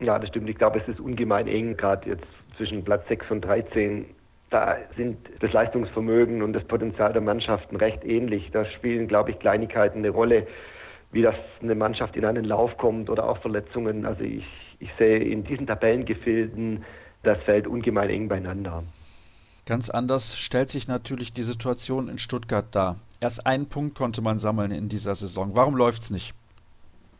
Ja, das stimmt. Ich glaube, es ist ungemein eng, gerade jetzt zwischen Platz 6 und 13. Da sind das Leistungsvermögen und das Potenzial der Mannschaften recht ähnlich. Da spielen, glaube ich, Kleinigkeiten eine Rolle, wie das eine Mannschaft in einen Lauf kommt oder auch Verletzungen. Also ich, ich sehe in diesen Tabellengefilden das Feld ungemein eng beieinander. Ganz anders stellt sich natürlich die Situation in Stuttgart dar. Erst einen Punkt konnte man sammeln in dieser Saison. Warum läuft es nicht?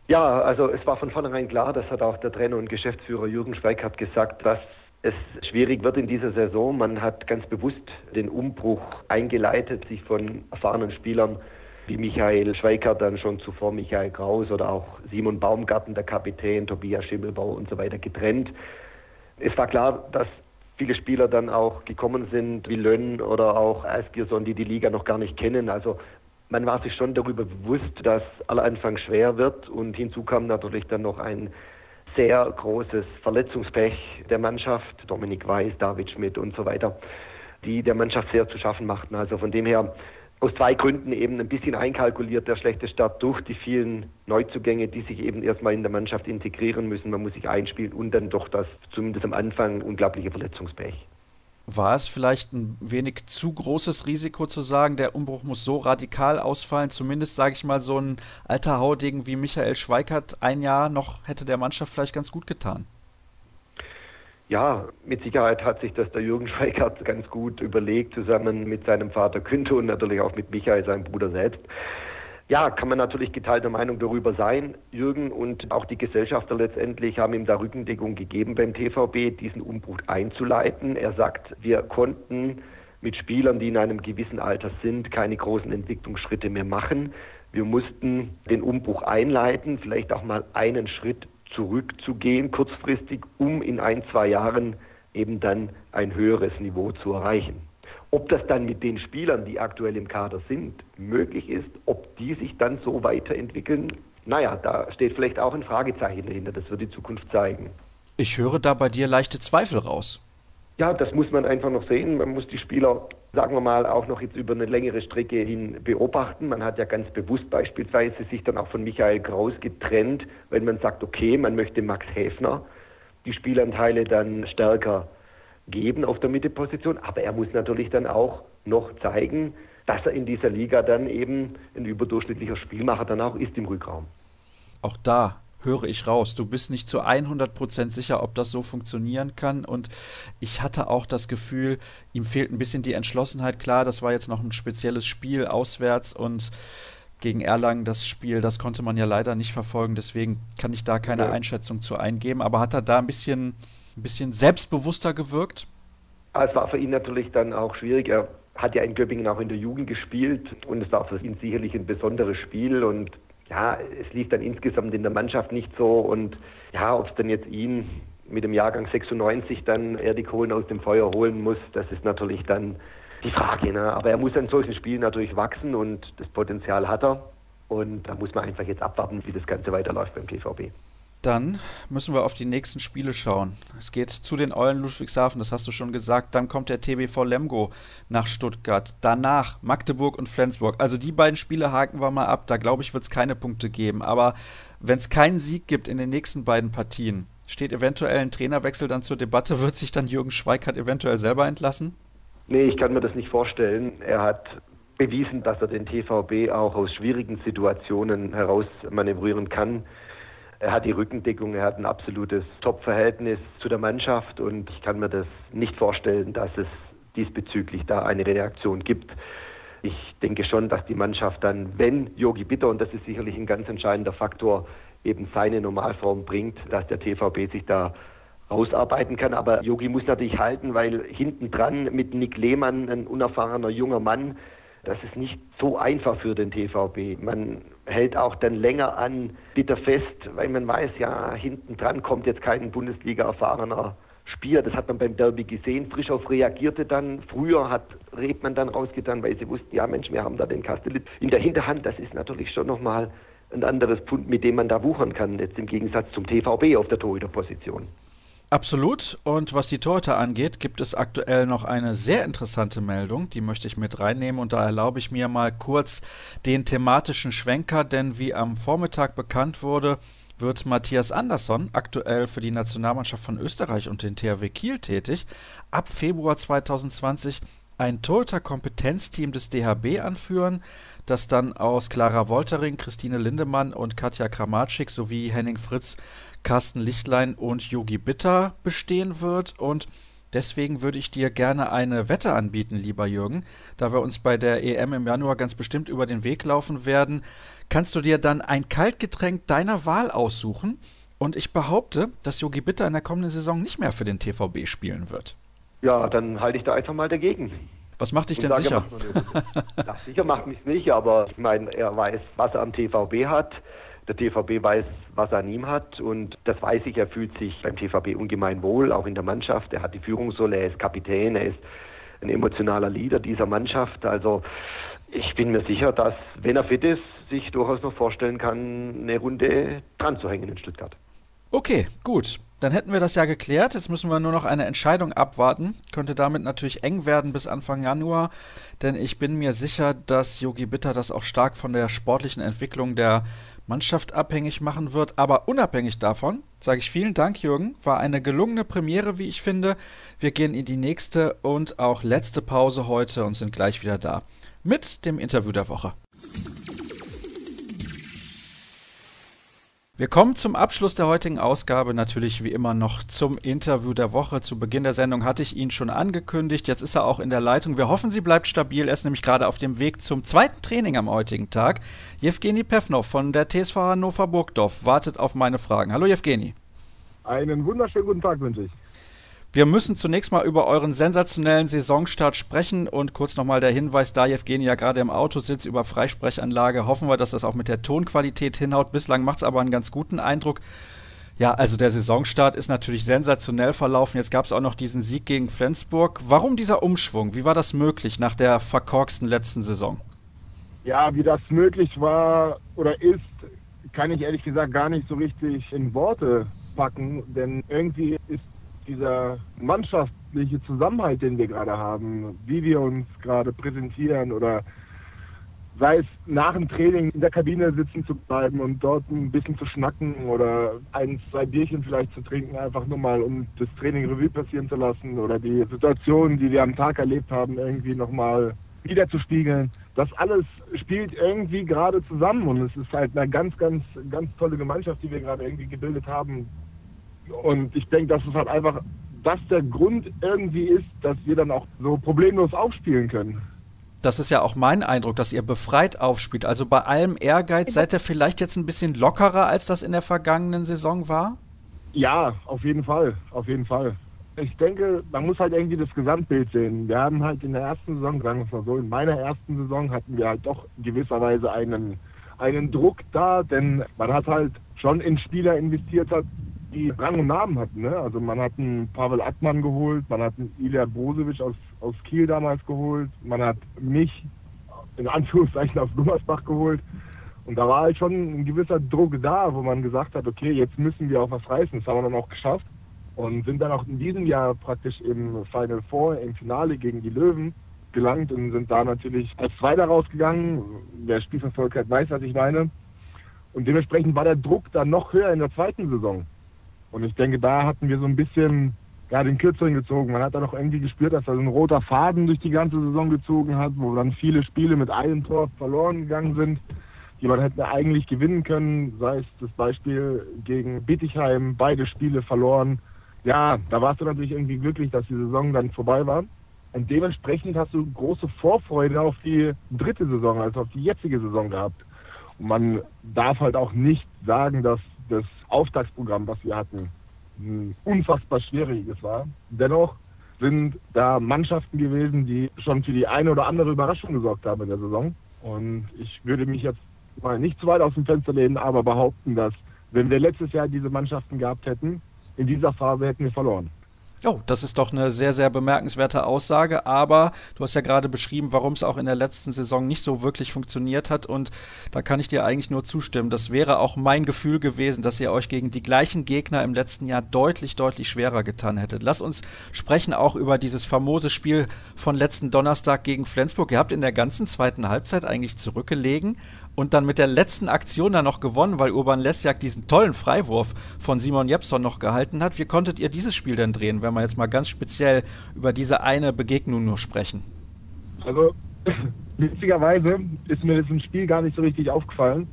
Ja, also es war von vornherein klar, das hat auch der Trainer und Geschäftsführer Jürgen Schweikart gesagt, dass es schwierig wird in dieser Saison. Man hat ganz bewusst den Umbruch eingeleitet, sich von erfahrenen Spielern wie Michael Schweikart, dann schon zuvor Michael Kraus oder auch Simon Baumgarten, der Kapitän, Tobias Schimmelbau und so weiter getrennt. Es war klar, dass viele Spieler dann auch gekommen sind, wie Lönn oder auch Asgierson, die die Liga noch gar nicht kennen. Also man war sich schon darüber bewusst, dass aller Anfang schwer wird und hinzu kam natürlich dann noch ein sehr großes Verletzungspech der Mannschaft, Dominik Weiß, David Schmidt und so weiter, die der Mannschaft sehr zu schaffen machten. Also von dem her aus zwei Gründen eben ein bisschen einkalkuliert der schlechte Start durch die vielen Neuzugänge, die sich eben erstmal in der Mannschaft integrieren müssen. Man muss sich einspielen und dann doch das zumindest am Anfang unglaubliche Verletzungspech. War es vielleicht ein wenig zu großes Risiko zu sagen, der Umbruch muss so radikal ausfallen? Zumindest, sage ich mal, so ein alter Haudegen wie Michael Schweikert ein Jahr noch hätte der Mannschaft vielleicht ganz gut getan. Ja, mit Sicherheit hat sich das der Jürgen Schweikert ganz gut überlegt, zusammen mit seinem Vater Günther und natürlich auch mit Michael, seinem Bruder selbst. Ja, kann man natürlich geteilter Meinung darüber sein. Jürgen und auch die Gesellschafter letztendlich haben ihm da Rückendeckung gegeben beim TVB, diesen Umbruch einzuleiten. Er sagt, wir konnten mit Spielern, die in einem gewissen Alter sind, keine großen Entwicklungsschritte mehr machen. Wir mussten den Umbruch einleiten, vielleicht auch mal einen Schritt zurückzugehen, kurzfristig, um in ein, zwei Jahren eben dann ein höheres Niveau zu erreichen. Ob das dann mit den Spielern, die aktuell im Kader sind, möglich ist, ob die sich dann so weiterentwickeln, naja, da steht vielleicht auch ein Fragezeichen dahinter. Das wird die Zukunft zeigen. Ich höre da bei dir leichte Zweifel raus. Ja, das muss man einfach noch sehen. Man muss die Spieler, sagen wir mal, auch noch jetzt über eine längere Strecke hin beobachten. Man hat ja ganz bewusst beispielsweise sich dann auch von Michael Kraus getrennt, wenn man sagt, okay, man möchte Max Häfner die Spielanteile dann stärker geben auf der Mitteposition, aber er muss natürlich dann auch noch zeigen, dass er in dieser Liga dann eben ein überdurchschnittlicher Spielmacher dann auch ist im Rückraum. Auch da höre ich raus. Du bist nicht zu 100% sicher, ob das so funktionieren kann. Und ich hatte auch das Gefühl, ihm fehlt ein bisschen die Entschlossenheit. Klar, das war jetzt noch ein spezielles Spiel auswärts und gegen Erlangen das Spiel, das konnte man ja leider nicht verfolgen. Deswegen kann ich da keine ja. Einschätzung zu eingeben. Aber hat er da ein bisschen ein bisschen selbstbewusster gewirkt? Ah, es war für ihn natürlich dann auch schwierig. Er hat ja in Göppingen auch in der Jugend gespielt und es war für ihn sicherlich ein besonderes Spiel und ja, es lief dann insgesamt in der Mannschaft nicht so und ja, ob es dann jetzt ihn mit dem Jahrgang 96 dann er die Kohlen aus dem Feuer holen muss, das ist natürlich dann die Frage. Ne? Aber er muss an solchen Spielen natürlich wachsen und das Potenzial hat er. Und da muss man einfach jetzt abwarten, wie das Ganze weiterläuft beim TVB. Dann müssen wir auf die nächsten Spiele schauen. Es geht zu den Eulen Ludwigshafen, das hast du schon gesagt. Dann kommt der TBV Lemgo nach Stuttgart. Danach Magdeburg und Flensburg. Also die beiden Spiele haken wir mal ab. Da glaube ich, wird es keine Punkte geben. Aber wenn es keinen Sieg gibt in den nächsten beiden Partien, steht eventuell ein Trainerwechsel dann zur Debatte. Wird sich dann Jürgen Schweikart eventuell selber entlassen? Nee, ich kann mir das nicht vorstellen. Er hat bewiesen, dass er den TVB auch aus schwierigen Situationen heraus manövrieren kann. Er hat die Rückendeckung, er hat ein absolutes Top-Verhältnis zu der Mannschaft und ich kann mir das nicht vorstellen, dass es diesbezüglich da eine Reaktion gibt. Ich denke schon, dass die Mannschaft dann, wenn Yogi Bitter, und das ist sicherlich ein ganz entscheidender Faktor, eben seine Normalform bringt, dass der TVB sich da rausarbeiten kann. Aber Yogi muss natürlich halten, weil hinten dran mit Nick Lehmann, ein unerfahrener junger Mann, das ist nicht so einfach für den TVB. Man hält auch dann länger an bitter fest, weil man weiß, ja, hinten dran kommt jetzt kein Bundesliga-erfahrener Spieler. Das hat man beim Derby gesehen. Frischhoff reagierte dann. Früher hat Redmann dann rausgetan, weil sie wussten, ja Mensch, wir haben da den Castellit in der Hinterhand. Das ist natürlich schon nochmal ein anderes Pfund, mit dem man da wuchern kann, jetzt im Gegensatz zum TVB auf der Torhüterposition. Absolut. Und was die Torhüter angeht, gibt es aktuell noch eine sehr interessante Meldung, die möchte ich mit reinnehmen. Und da erlaube ich mir mal kurz den thematischen Schwenker, denn wie am Vormittag bekannt wurde, wird Matthias Andersson, aktuell für die Nationalmannschaft von Österreich und den THW Kiel tätig, ab Februar 2020 ein Torhüter-Kompetenzteam des DHB anführen, das dann aus Clara Woltering, Christine Lindemann und Katja Kramatschik sowie Henning Fritz Carsten Lichtlein und Yogi Bitter bestehen wird. Und deswegen würde ich dir gerne eine Wette anbieten, lieber Jürgen, da wir uns bei der EM im Januar ganz bestimmt über den Weg laufen werden. Kannst du dir dann ein Kaltgetränk deiner Wahl aussuchen? Und ich behaupte, dass Yogi Bitter in der kommenden Saison nicht mehr für den TVB spielen wird. Ja, dann halte ich da einfach mal dagegen. Was macht dich denn sicher? ja, sicher macht mich nicht, aber ich meine, er weiß, was er am TVB hat. Der TVB weiß, was er an ihm hat und das weiß ich, er fühlt sich beim TVB ungemein wohl, auch in der Mannschaft. Er hat die Führungsrolle, er ist Kapitän, er ist ein emotionaler Leader dieser Mannschaft. Also ich bin mir sicher, dass, wenn er fit ist, sich durchaus noch vorstellen kann, eine Runde dran zu hängen in Stuttgart. Okay, gut. Dann hätten wir das ja geklärt. Jetzt müssen wir nur noch eine Entscheidung abwarten. Könnte damit natürlich eng werden bis Anfang Januar, denn ich bin mir sicher, dass Yogi Bitter das auch stark von der sportlichen Entwicklung der Mannschaft abhängig machen wird. Aber unabhängig davon sage ich vielen Dank, Jürgen. War eine gelungene Premiere, wie ich finde. Wir gehen in die nächste und auch letzte Pause heute und sind gleich wieder da mit dem Interview der Woche. Wir kommen zum Abschluss der heutigen Ausgabe natürlich wie immer noch zum Interview der Woche. Zu Beginn der Sendung hatte ich ihn schon angekündigt. Jetzt ist er auch in der Leitung. Wir hoffen, sie bleibt stabil. Er ist nämlich gerade auf dem Weg zum zweiten Training am heutigen Tag. Jewgeni Pevnov von der TSV Hannover Burgdorf wartet auf meine Fragen. Hallo Jewgeni. Einen wunderschönen guten Tag wünsche ich. Wir müssen zunächst mal über euren sensationellen Saisonstart sprechen und kurz nochmal der Hinweis, da Evgeny ja gerade im Auto sitzt über Freisprechanlage, hoffen wir, dass das auch mit der Tonqualität hinhaut. Bislang macht es aber einen ganz guten Eindruck. Ja, also der Saisonstart ist natürlich sensationell verlaufen. Jetzt gab es auch noch diesen Sieg gegen Flensburg. Warum dieser Umschwung? Wie war das möglich nach der verkorksten letzten Saison? Ja, wie das möglich war oder ist, kann ich ehrlich gesagt gar nicht so richtig in Worte packen, denn irgendwie ist dieser mannschaftliche Zusammenhalt, den wir gerade haben, wie wir uns gerade präsentieren oder sei es nach dem Training in der Kabine sitzen zu bleiben und dort ein bisschen zu schnacken oder ein, zwei Bierchen vielleicht zu trinken, einfach nur mal, um das Training Revue passieren zu lassen oder die Situationen, die wir am Tag erlebt haben, irgendwie nochmal wieder zu spiegeln. Das alles spielt irgendwie gerade zusammen und es ist halt eine ganz, ganz, ganz tolle Gemeinschaft, die wir gerade irgendwie gebildet haben, und ich denke, dass es halt einfach das der Grund irgendwie ist, dass wir dann auch so problemlos aufspielen können. Das ist ja auch mein Eindruck, dass ihr befreit aufspielt. Also bei allem Ehrgeiz seid ihr vielleicht jetzt ein bisschen lockerer, als das in der vergangenen Saison war? Ja, auf jeden Fall, auf jeden Fall. Ich denke, man muss halt irgendwie das Gesamtbild sehen. Wir haben halt in der ersten Saison, sagen wir es mal so, in meiner ersten Saison hatten wir halt doch gewisserweise einen, einen Druck da, denn man hat halt schon in Spieler investiert hat, die Rang und Namen hatten. Ne? Also man hat einen Pavel Attmann geholt, man hat einen Ilya Brozovic aus, aus Kiel damals geholt, man hat mich in Anführungszeichen aus Gummersbach geholt. Und da war halt schon ein gewisser Druck da, wo man gesagt hat, okay, jetzt müssen wir auch was reißen. Das haben wir dann auch geschafft und sind dann auch in diesem Jahr praktisch im Final Four, im Finale gegen die Löwen gelangt und sind da natürlich als Zweiter rausgegangen. Wer Spielverfolger hat, weiß, was ich meine. Und dementsprechend war der Druck dann noch höher in der zweiten Saison. Und ich denke, da hatten wir so ein bisschen ja, den Kürzeren gezogen. Man hat dann auch irgendwie gespürt, dass da so ein roter Faden durch die ganze Saison gezogen hat, wo dann viele Spiele mit einem Tor verloren gegangen sind, die man hätte eigentlich gewinnen können. Sei es das Beispiel gegen Bittigheim, beide Spiele verloren. Ja, da warst du natürlich irgendwie glücklich, dass die Saison dann vorbei war. Und dementsprechend hast du große Vorfreude auf die dritte Saison, also auf die jetzige Saison gehabt. Und man darf halt auch nicht sagen, dass das Auftragsprogramm, was wir hatten, ein unfassbar schwieriges war. Dennoch sind da Mannschaften gewesen, die schon für die eine oder andere Überraschung gesorgt haben in der Saison. Und ich würde mich jetzt mal nicht zu weit aus dem Fenster lehnen, aber behaupten, dass wenn wir letztes Jahr diese Mannschaften gehabt hätten, in dieser Phase hätten wir verloren. Oh, das ist doch eine sehr, sehr bemerkenswerte Aussage. Aber du hast ja gerade beschrieben, warum es auch in der letzten Saison nicht so wirklich funktioniert hat. Und da kann ich dir eigentlich nur zustimmen. Das wäre auch mein Gefühl gewesen, dass ihr euch gegen die gleichen Gegner im letzten Jahr deutlich, deutlich schwerer getan hättet. Lass uns sprechen auch über dieses famose Spiel von letzten Donnerstag gegen Flensburg. Ihr habt in der ganzen zweiten Halbzeit eigentlich zurückgelegen und dann mit der letzten Aktion dann noch gewonnen, weil Urban Lesjak diesen tollen Freiwurf von Simon Jepson noch gehalten hat. Wie konntet ihr dieses Spiel denn drehen, wenn wir jetzt mal ganz speziell über diese eine Begegnung nur sprechen? Also, witzigerweise ist mir das im Spiel gar nicht so richtig aufgefallen.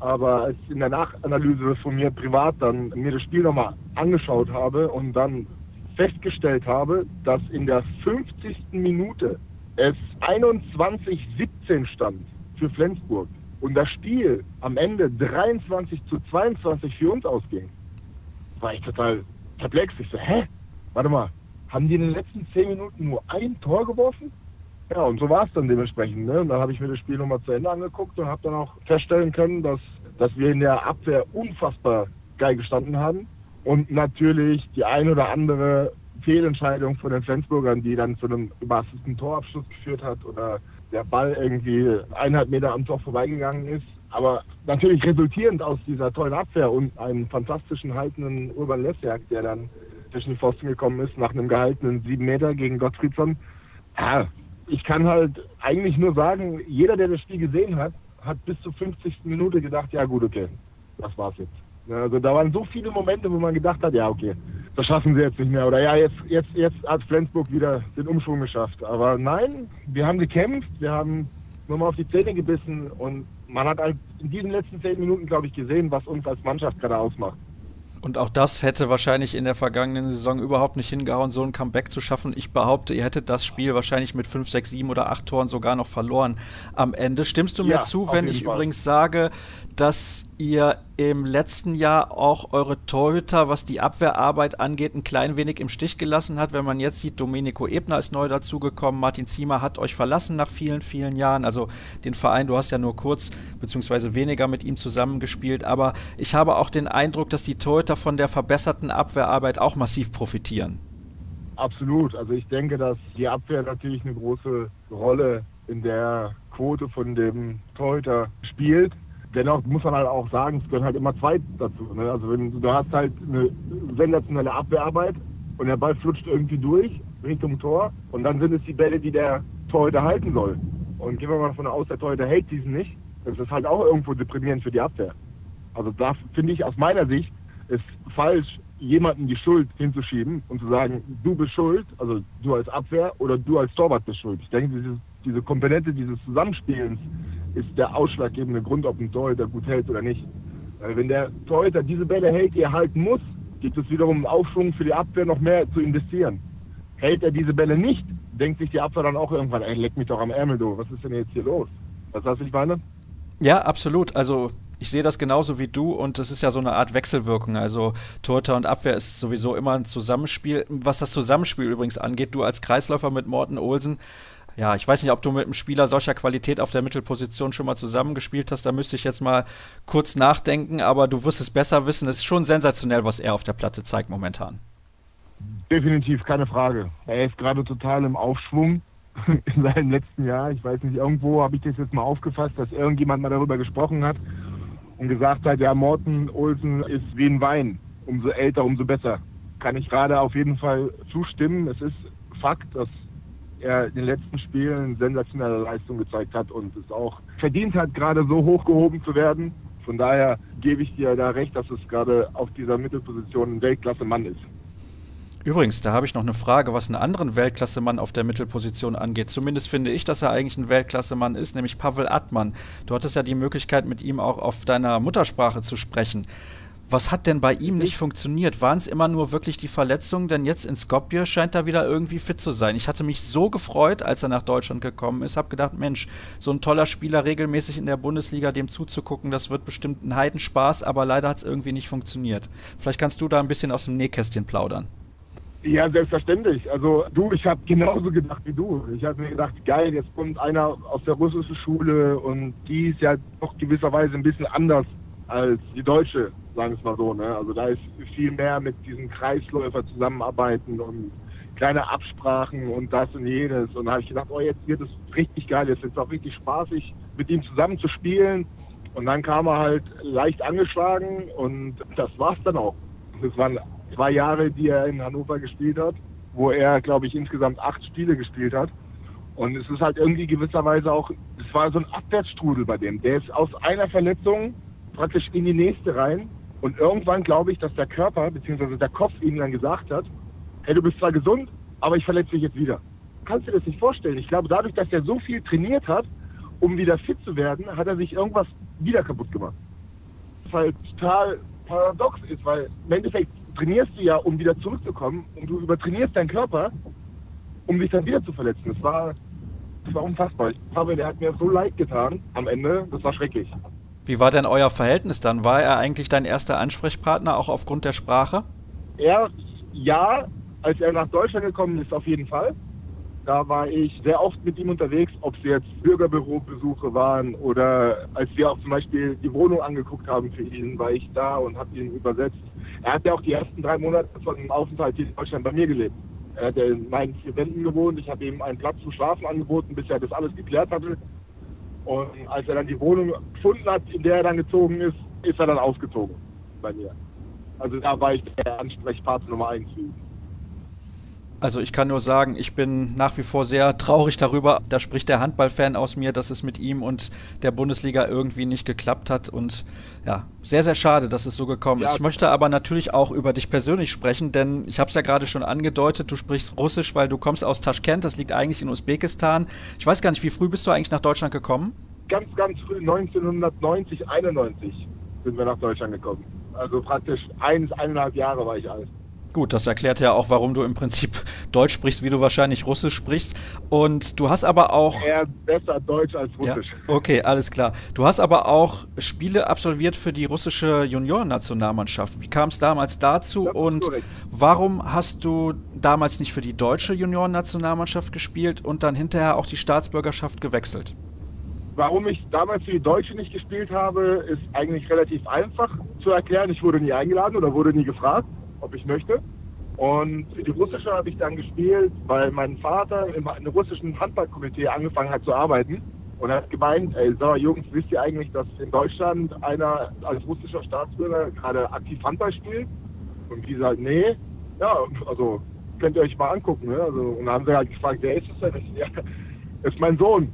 Aber als ich in der Nachanalyse von mir privat dann mir das Spiel nochmal angeschaut habe und dann festgestellt habe, dass in der 50. Minute es 21-17 stand für Flensburg und das Spiel am Ende 23 zu 22 für uns ausging, war ich total perplex. Ich so, hä? Warte mal, haben die in den letzten 10 Minuten nur ein Tor geworfen? Ja, und so war es dann dementsprechend. Ne? Und dann habe ich mir das Spiel nochmal zu Ende angeguckt und habe dann auch feststellen können, dass, dass wir in der Abwehr unfassbar geil gestanden haben. Und natürlich die ein oder andere Fehlentscheidung von den Flensburgern, die dann zu einem überhasteten Torabschluss geführt hat oder der Ball irgendwie eineinhalb Meter am Tor vorbeigegangen ist. Aber natürlich resultierend aus dieser tollen Abwehr und einem fantastischen haltenden Urban Lesjak, der dann zwischen die Pfosten gekommen ist nach einem gehaltenen sieben Meter gegen Gottfriedsson. Ja, ich kann halt eigentlich nur sagen, jeder, der das Spiel gesehen hat, hat bis zur 50. Minute gedacht, ja gut, okay, das war's jetzt. Also da waren so viele Momente, wo man gedacht hat, ja okay, das schaffen sie jetzt nicht mehr. Oder ja, jetzt, jetzt, jetzt hat Flensburg wieder den Umschwung geschafft. Aber nein, wir haben gekämpft, wir haben nur mal auf die Zähne gebissen und man hat halt in diesen letzten zehn Minuten, glaube ich, gesehen, was uns als Mannschaft gerade ausmacht. Und auch das hätte wahrscheinlich in der vergangenen Saison überhaupt nicht hingehauen, so ein Comeback zu schaffen. Ich behaupte, ihr hättet das Spiel wahrscheinlich mit 5, 6, 7 oder 8 Toren sogar noch verloren am Ende. Stimmst du mir ja, zu, wenn ich Fall. übrigens sage, dass ihr im letzten Jahr auch eure Torhüter, was die Abwehrarbeit angeht, ein klein wenig im Stich gelassen hat? Wenn man jetzt sieht, Domenico Ebner ist neu dazugekommen, Martin Ziemer hat euch verlassen nach vielen, vielen Jahren. Also den Verein, du hast ja nur kurz beziehungsweise weniger mit ihm zusammengespielt. Aber ich habe auch den Eindruck, dass die Torhüter von der verbesserten Abwehrarbeit auch massiv profitieren. Absolut. Also ich denke, dass die Abwehr natürlich eine große Rolle in der Quote von dem Torhüter spielt. Dennoch muss man halt auch sagen, es gehören halt immer zwei dazu. Ne? Also wenn du hast halt eine sensationelle Abwehrarbeit und der Ball flutscht irgendwie durch Richtung Tor und dann sind es die Bälle, die der Torhüter halten soll. Und gehen wir mal davon aus, der Torhüter hält diesen nicht. Das ist halt auch irgendwo deprimierend für die Abwehr. Also da finde ich aus meiner Sicht ist falsch, jemanden die Schuld hinzuschieben und zu sagen, du bist schuld, also du als Abwehr oder du als Torwart bist schuld. Ich denke, diese, diese Komponente dieses Zusammenspielens ist der ausschlaggebende Grund, ob ein Torhüter gut hält oder nicht. Weil wenn der Torhüter diese Bälle hält, die er halten muss, gibt es wiederum einen Aufschwung für die Abwehr noch mehr zu investieren. Hält er diese Bälle nicht, denkt sich die Abwehr dann auch irgendwann, ey, leck mich doch am Ärmel, du, was ist denn jetzt hier los? Was hast du, ich meine? Ja, absolut. Also ich sehe das genauso wie du und es ist ja so eine Art Wechselwirkung. Also Torhüter und Abwehr ist sowieso immer ein Zusammenspiel. Was das Zusammenspiel übrigens angeht, du als Kreisläufer mit Morten Olsen, Ja, ich weiß nicht, ob du mit einem Spieler solcher Qualität auf der Mittelposition schon mal zusammengespielt hast. Da müsste ich jetzt mal kurz nachdenken, aber du wirst es besser wissen. Es ist schon sensationell, was er auf der Platte zeigt momentan. Definitiv, keine Frage. Er ist gerade total im Aufschwung in seinem letzten Jahr. Ich weiß nicht, irgendwo habe ich das jetzt mal aufgefasst, dass irgendjemand mal darüber gesprochen hat und gesagt hat, ja, Morten Olsen ist wie ein Wein. Umso älter, umso besser. Kann ich gerade auf jeden Fall zustimmen. Es ist Fakt, dass er in den letzten Spielen sensationelle Leistung gezeigt hat und es auch verdient hat, gerade so hochgehoben zu werden. Von daher gebe ich dir da recht, dass es gerade auf dieser Mittelposition ein Weltklasse-Mann ist. Übrigens, da habe ich noch eine Frage, was einen anderen Weltklasse-Mann auf der Mittelposition angeht. Zumindest finde ich, dass er eigentlich ein Weltklasse-Mann ist, nämlich Pavel Atman. Du hattest ja die Möglichkeit, mit ihm auch auf deiner Muttersprache zu sprechen. Was hat denn bei ihm nicht funktioniert? Waren es immer nur wirklich die Verletzungen? Denn jetzt in Skopje scheint er wieder irgendwie fit zu sein. Ich hatte mich so gefreut, als er nach Deutschland gekommen ist. Habe gedacht, Mensch, so ein toller Spieler regelmäßig in der Bundesliga, dem zuzugucken, das wird bestimmt ein Heidenspaß. Aber leider hat es irgendwie nicht funktioniert. Vielleicht kannst du da ein bisschen aus dem Nähkästchen plaudern. Ja, selbstverständlich. Also du, ich habe genauso gedacht wie du. Ich habe mir gedacht, geil, jetzt kommt einer aus der russischen Schule und die ist ja doch gewisserweise ein bisschen anders als die deutsche sagen wir es mal so. Ne? Also da ist viel mehr mit diesen Kreisläufer zusammenarbeiten und kleine Absprachen und das und jenes. Und da habe ich gedacht, oh, jetzt wird es richtig geil, jetzt wird es auch richtig spaßig, mit ihm zusammen zu spielen. Und dann kam er halt leicht angeschlagen und das war's dann auch. Das waren zwei Jahre, die er in Hannover gespielt hat, wo er, glaube ich, insgesamt acht Spiele gespielt hat. Und es ist halt irgendwie gewisserweise auch, es war so ein Abwärtsstrudel bei dem. Der ist aus einer Verletzung praktisch in die nächste rein und irgendwann glaube ich, dass der Körper bzw. der Kopf ihm dann gesagt hat, hey, du bist zwar gesund, aber ich verletze dich jetzt wieder. Kannst du dir das nicht vorstellen? Ich glaube, dadurch, dass er so viel trainiert hat, um wieder fit zu werden, hat er sich irgendwas wieder kaputt gemacht. Was halt total paradox ist, weil im Endeffekt trainierst du ja, um wieder zurückzukommen und du übertrainierst deinen Körper, um dich dann wieder zu verletzen. Das war, das war unfassbar. Glaube, der hat mir so leid getan am Ende, das war schrecklich. Wie war denn euer Verhältnis dann? War er eigentlich dein erster Ansprechpartner, auch aufgrund der Sprache? Er, ja, als er nach Deutschland gekommen ist, auf jeden Fall. Da war ich sehr oft mit ihm unterwegs, ob es jetzt Bürgerbürobesuche waren oder als wir auch zum Beispiel die Wohnung angeguckt haben für ihn, war ich da und habe ihn übersetzt. Er hat ja auch die ersten drei Monate von dem Aufenthalt hier in Deutschland bei mir gelebt. Er hat in meinen vier Wänden gewohnt. Ich habe ihm einen Platz zum Schlafen angeboten, bis er das alles geklärt hatte. Und als er dann die Wohnung gefunden hat, in der er dann gezogen ist, ist er dann ausgezogen bei mir. Also da war ich der Ansprechpartner Nummer eins. Also ich kann nur sagen, ich bin nach wie vor sehr traurig darüber. Da spricht der Handballfan aus mir, dass es mit ihm und der Bundesliga irgendwie nicht geklappt hat. Und ja, sehr, sehr schade, dass es so gekommen ist. Ich möchte aber natürlich auch über dich persönlich sprechen, denn ich habe es ja gerade schon angedeutet, du sprichst Russisch, weil du kommst aus Taschkent, das liegt eigentlich in Usbekistan. Ich weiß gar nicht, wie früh bist du eigentlich nach Deutschland gekommen? Ganz, ganz früh, 1990, 91 sind wir nach Deutschland gekommen. Also praktisch eins, eineinhalb Jahre war ich alt. Gut, das erklärt ja auch, warum du im Prinzip Deutsch sprichst, wie du wahrscheinlich Russisch sprichst. Und du hast aber auch. Eher besser Deutsch als Russisch. Ja, okay, alles klar. Du hast aber auch Spiele absolviert für die russische Juniorennationalmannschaft. Wie kam es damals dazu und korrekt. warum hast du damals nicht für die deutsche Juniorennationalmannschaft gespielt und dann hinterher auch die Staatsbürgerschaft gewechselt? Warum ich damals für die Deutsche nicht gespielt habe, ist eigentlich relativ einfach zu erklären. Ich wurde nie eingeladen oder wurde nie gefragt ob ich möchte. Und für die russische habe ich dann gespielt, weil mein Vater im, im russischen Handballkomitee angefangen hat zu arbeiten. Und er hat gemeint, ey, so Jungs, wisst ihr eigentlich, dass in Deutschland einer als russischer Staatsbürger gerade aktiv Handball spielt? Und die sagt, nee, ja, also könnt ihr euch mal angucken. Ne? Also, und dann haben sie halt gefragt, wer ist das denn? Ja, ist mein Sohn.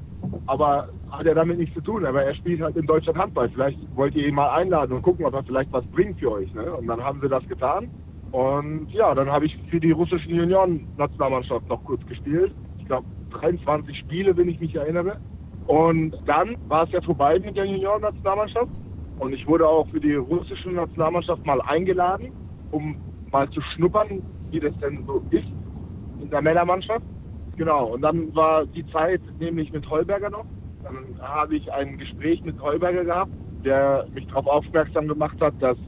Aber hat er damit nichts zu tun, aber er spielt halt in Deutschland Handball. Vielleicht wollt ihr ihn mal einladen und gucken, ob er vielleicht was bringt für euch. Ne? Und dann haben sie das getan. Und ja, dann habe ich für die russische Junioren-Nationalmannschaft noch kurz gespielt. Ich glaube 23 Spiele, wenn ich mich erinnere. Und dann war es ja vorbei mit der Junioren-Nationalmannschaft. Und ich wurde auch für die russische Nationalmannschaft mal eingeladen, um mal zu schnuppern, wie das denn so ist in der Männermannschaft. Genau, und dann war die Zeit nämlich mit Heuberger noch. Dann habe ich ein Gespräch mit Heuberger gehabt, der mich darauf aufmerksam gemacht hat, dass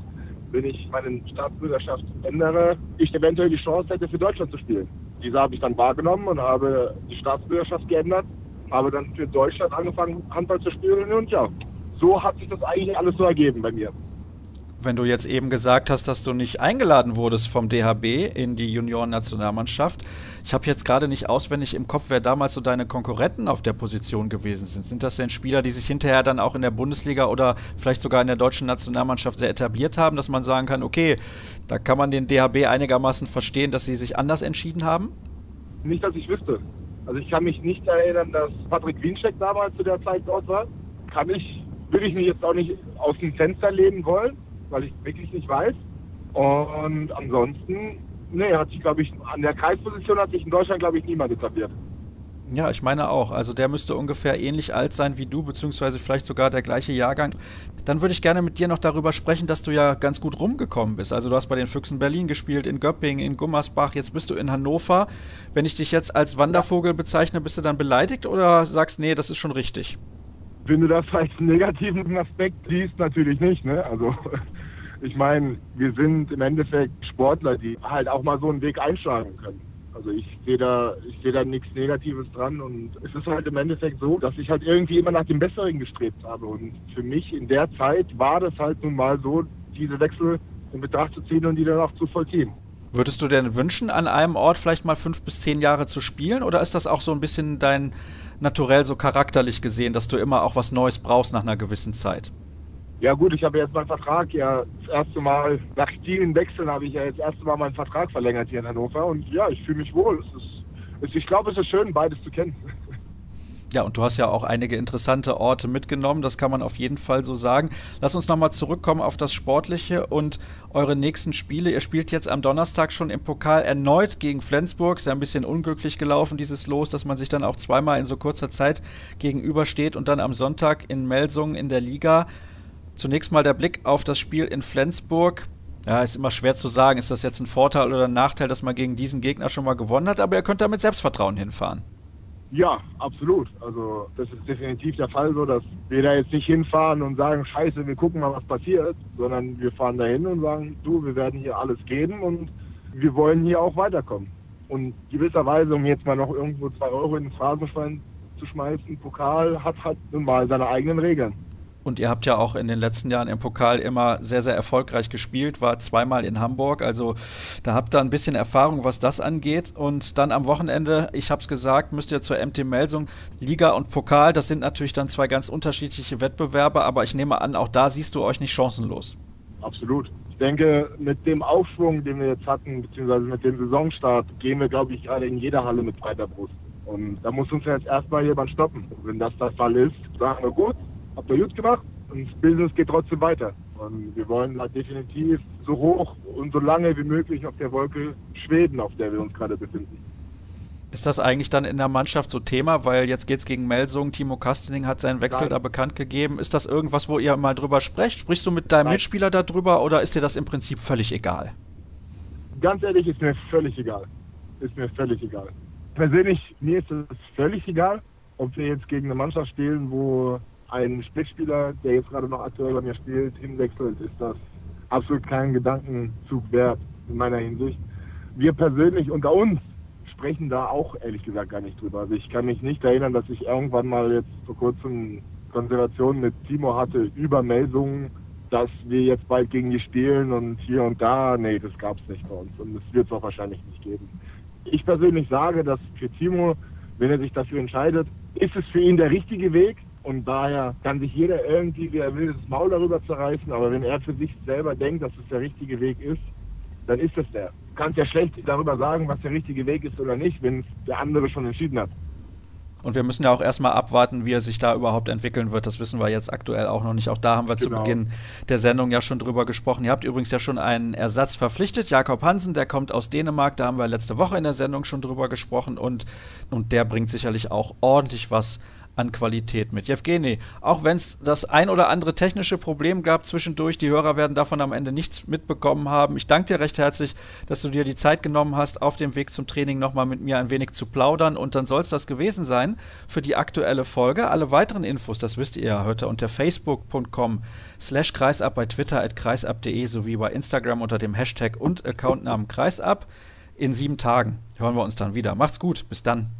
wenn ich meine Staatsbürgerschaft ändere, ich eventuell die Chance hätte, für Deutschland zu spielen. diese habe ich dann wahrgenommen und habe die Staatsbürgerschaft geändert, habe dann für Deutschland angefangen, Handball zu spielen und ja, so hat sich das eigentlich alles so ergeben bei mir wenn du jetzt eben gesagt hast, dass du nicht eingeladen wurdest vom DHB in die Junioren-Nationalmannschaft. Ich habe jetzt gerade nicht auswendig im Kopf, wer damals so deine Konkurrenten auf der Position gewesen sind. Sind das denn Spieler, die sich hinterher dann auch in der Bundesliga oder vielleicht sogar in der deutschen Nationalmannschaft sehr etabliert haben, dass man sagen kann, okay, da kann man den DHB einigermaßen verstehen, dass sie sich anders entschieden haben? Nicht, dass ich wüsste. Also ich kann mich nicht erinnern, dass Patrick Wienscheck damals zu der Zeit dort war. Kann ich, würde ich mich jetzt auch nicht aus dem Fenster lehnen wollen weil ich wirklich nicht weiß. Und ansonsten, nee, hat sich, glaube ich, an der Kreisposition hat sich in Deutschland, glaube ich, niemand etabliert. Ja, ich meine auch. Also der müsste ungefähr ähnlich alt sein wie du, beziehungsweise vielleicht sogar der gleiche Jahrgang. Dann würde ich gerne mit dir noch darüber sprechen, dass du ja ganz gut rumgekommen bist. Also du hast bei den Füchsen Berlin gespielt, in Göppingen, in Gummersbach, jetzt bist du in Hannover. Wenn ich dich jetzt als Wandervogel bezeichne, bist du dann beleidigt oder sagst, nee, das ist schon richtig? Wenn du das als negativen Aspekt siehst, natürlich nicht. Ne? Also ich meine, wir sind im Endeffekt Sportler, die halt auch mal so einen Weg einschlagen können. Also ich sehe da, ich da nichts Negatives dran und es ist halt im Endeffekt so, dass ich halt irgendwie immer nach dem Besseren gestrebt habe und für mich in der Zeit war das halt nun mal so, diese Wechsel in Betracht zu ziehen und die dann auch zu vollziehen. Würdest du denn wünschen, an einem Ort vielleicht mal fünf bis zehn Jahre zu spielen oder ist das auch so ein bisschen dein naturell so charakterlich gesehen, dass du immer auch was Neues brauchst nach einer gewissen Zeit? Ja gut, ich habe jetzt meinen Vertrag ja das erste Mal, nach vielen Wechseln habe ich ja jetzt das erste Mal meinen Vertrag verlängert hier in Hannover und ja, ich fühle mich wohl. Ist, ich glaube, es ist schön, beides zu kennen. Ja, und du hast ja auch einige interessante Orte mitgenommen, das kann man auf jeden Fall so sagen. Lass uns nochmal zurückkommen auf das Sportliche und eure nächsten Spiele. Ihr spielt jetzt am Donnerstag schon im Pokal erneut gegen Flensburg. Ist ja ein bisschen unglücklich gelaufen, dieses Los, dass man sich dann auch zweimal in so kurzer Zeit gegenübersteht und dann am Sonntag in Melsungen in der Liga. Zunächst mal der Blick auf das Spiel in Flensburg. Ja, ist immer schwer zu sagen, ist das jetzt ein Vorteil oder ein Nachteil, dass man gegen diesen Gegner schon mal gewonnen hat, aber ihr könnt da mit Selbstvertrauen hinfahren. Ja, absolut. Also das ist definitiv der Fall so, dass wir da jetzt nicht hinfahren und sagen, scheiße, wir gucken mal, was passiert, sondern wir fahren dahin und sagen, du, wir werden hier alles geben und wir wollen hier auch weiterkommen. Und gewisserweise, um jetzt mal noch irgendwo zwei Euro in den Phrasenschwein zu schmeißen, Pokal hat halt nun mal seine eigenen Regeln. Und ihr habt ja auch in den letzten Jahren im Pokal immer sehr, sehr erfolgreich gespielt, war zweimal in Hamburg. Also da habt ihr ein bisschen Erfahrung, was das angeht. Und dann am Wochenende, ich habe es gesagt, müsst ihr zur MT Melsung. Liga und Pokal, das sind natürlich dann zwei ganz unterschiedliche Wettbewerbe, aber ich nehme an, auch da siehst du euch nicht chancenlos. Absolut. Ich denke, mit dem Aufschwung, den wir jetzt hatten, beziehungsweise mit dem Saisonstart, gehen wir, glaube ich, gerade in jeder Halle mit breiter Brust. Und da muss uns jetzt erstmal jemand stoppen. Wenn das der Fall ist, sagen wir gut, habt ihr gut gemacht und das Business geht trotzdem weiter. Und wir wollen halt definitiv so hoch und so lange wie möglich auf der Wolke Schweden, auf der wir uns gerade befinden. Ist das eigentlich dann in der Mannschaft so Thema? Weil jetzt geht es gegen Melsung, Timo Kastening hat seinen Wechsel Nein. da bekannt gegeben. Ist das irgendwas, wo ihr mal drüber sprecht? Sprichst du mit deinem Nein. Mitspieler darüber oder ist dir das im Prinzip völlig egal? Ganz ehrlich, ist mir völlig egal. Ist mir völlig egal. Persönlich, mir ist es völlig egal, ob wir jetzt gegen eine Mannschaft spielen, wo ein Splitspieler, der jetzt gerade noch aktuell bei mir spielt, hinwechselt, ist das absolut kein Gedankenzug wert in meiner Hinsicht. Wir persönlich unter uns sprechen da auch ehrlich gesagt gar nicht drüber. Also ich kann mich nicht erinnern, dass ich irgendwann mal jetzt vor kurzem Konservationen mit Timo hatte über Meldungen, dass wir jetzt bald gegen die spielen und hier und da. Nee, das gab es nicht bei uns und das wird es auch wahrscheinlich nicht geben. Ich persönlich sage, dass für Timo, wenn er sich dafür entscheidet, ist es für ihn der richtige Weg. Und daher kann sich jeder irgendwie, wie er will, das Maul darüber zerreißen. Aber wenn er für sich selber denkt, dass es der richtige Weg ist, dann ist es der. Du kannst ja schlecht darüber sagen, was der richtige Weg ist oder nicht, wenn es der andere schon entschieden hat. Und wir müssen ja auch erstmal abwarten, wie er sich da überhaupt entwickeln wird. Das wissen wir jetzt aktuell auch noch nicht. Auch da haben wir genau. zu Beginn der Sendung ja schon drüber gesprochen. Ihr habt übrigens ja schon einen Ersatz verpflichtet. Jakob Hansen, der kommt aus Dänemark. Da haben wir letzte Woche in der Sendung schon drüber gesprochen. Und, und der bringt sicherlich auch ordentlich was an Qualität mit. Jevgeni, auch wenn es das ein oder andere technische Problem gab zwischendurch, die Hörer werden davon am Ende nichts mitbekommen haben. Ich danke dir recht herzlich, dass du dir die Zeit genommen hast, auf dem Weg zum Training nochmal mit mir ein wenig zu plaudern. Und dann soll es das gewesen sein für die aktuelle Folge. Alle weiteren Infos, das wisst ihr ja heute unter facebook.com slash kreisab, bei Twitter at kreisab.de sowie bei Instagram unter dem Hashtag und Accountnamen kreisab. in sieben Tagen hören wir uns dann wieder. Macht's gut, bis dann.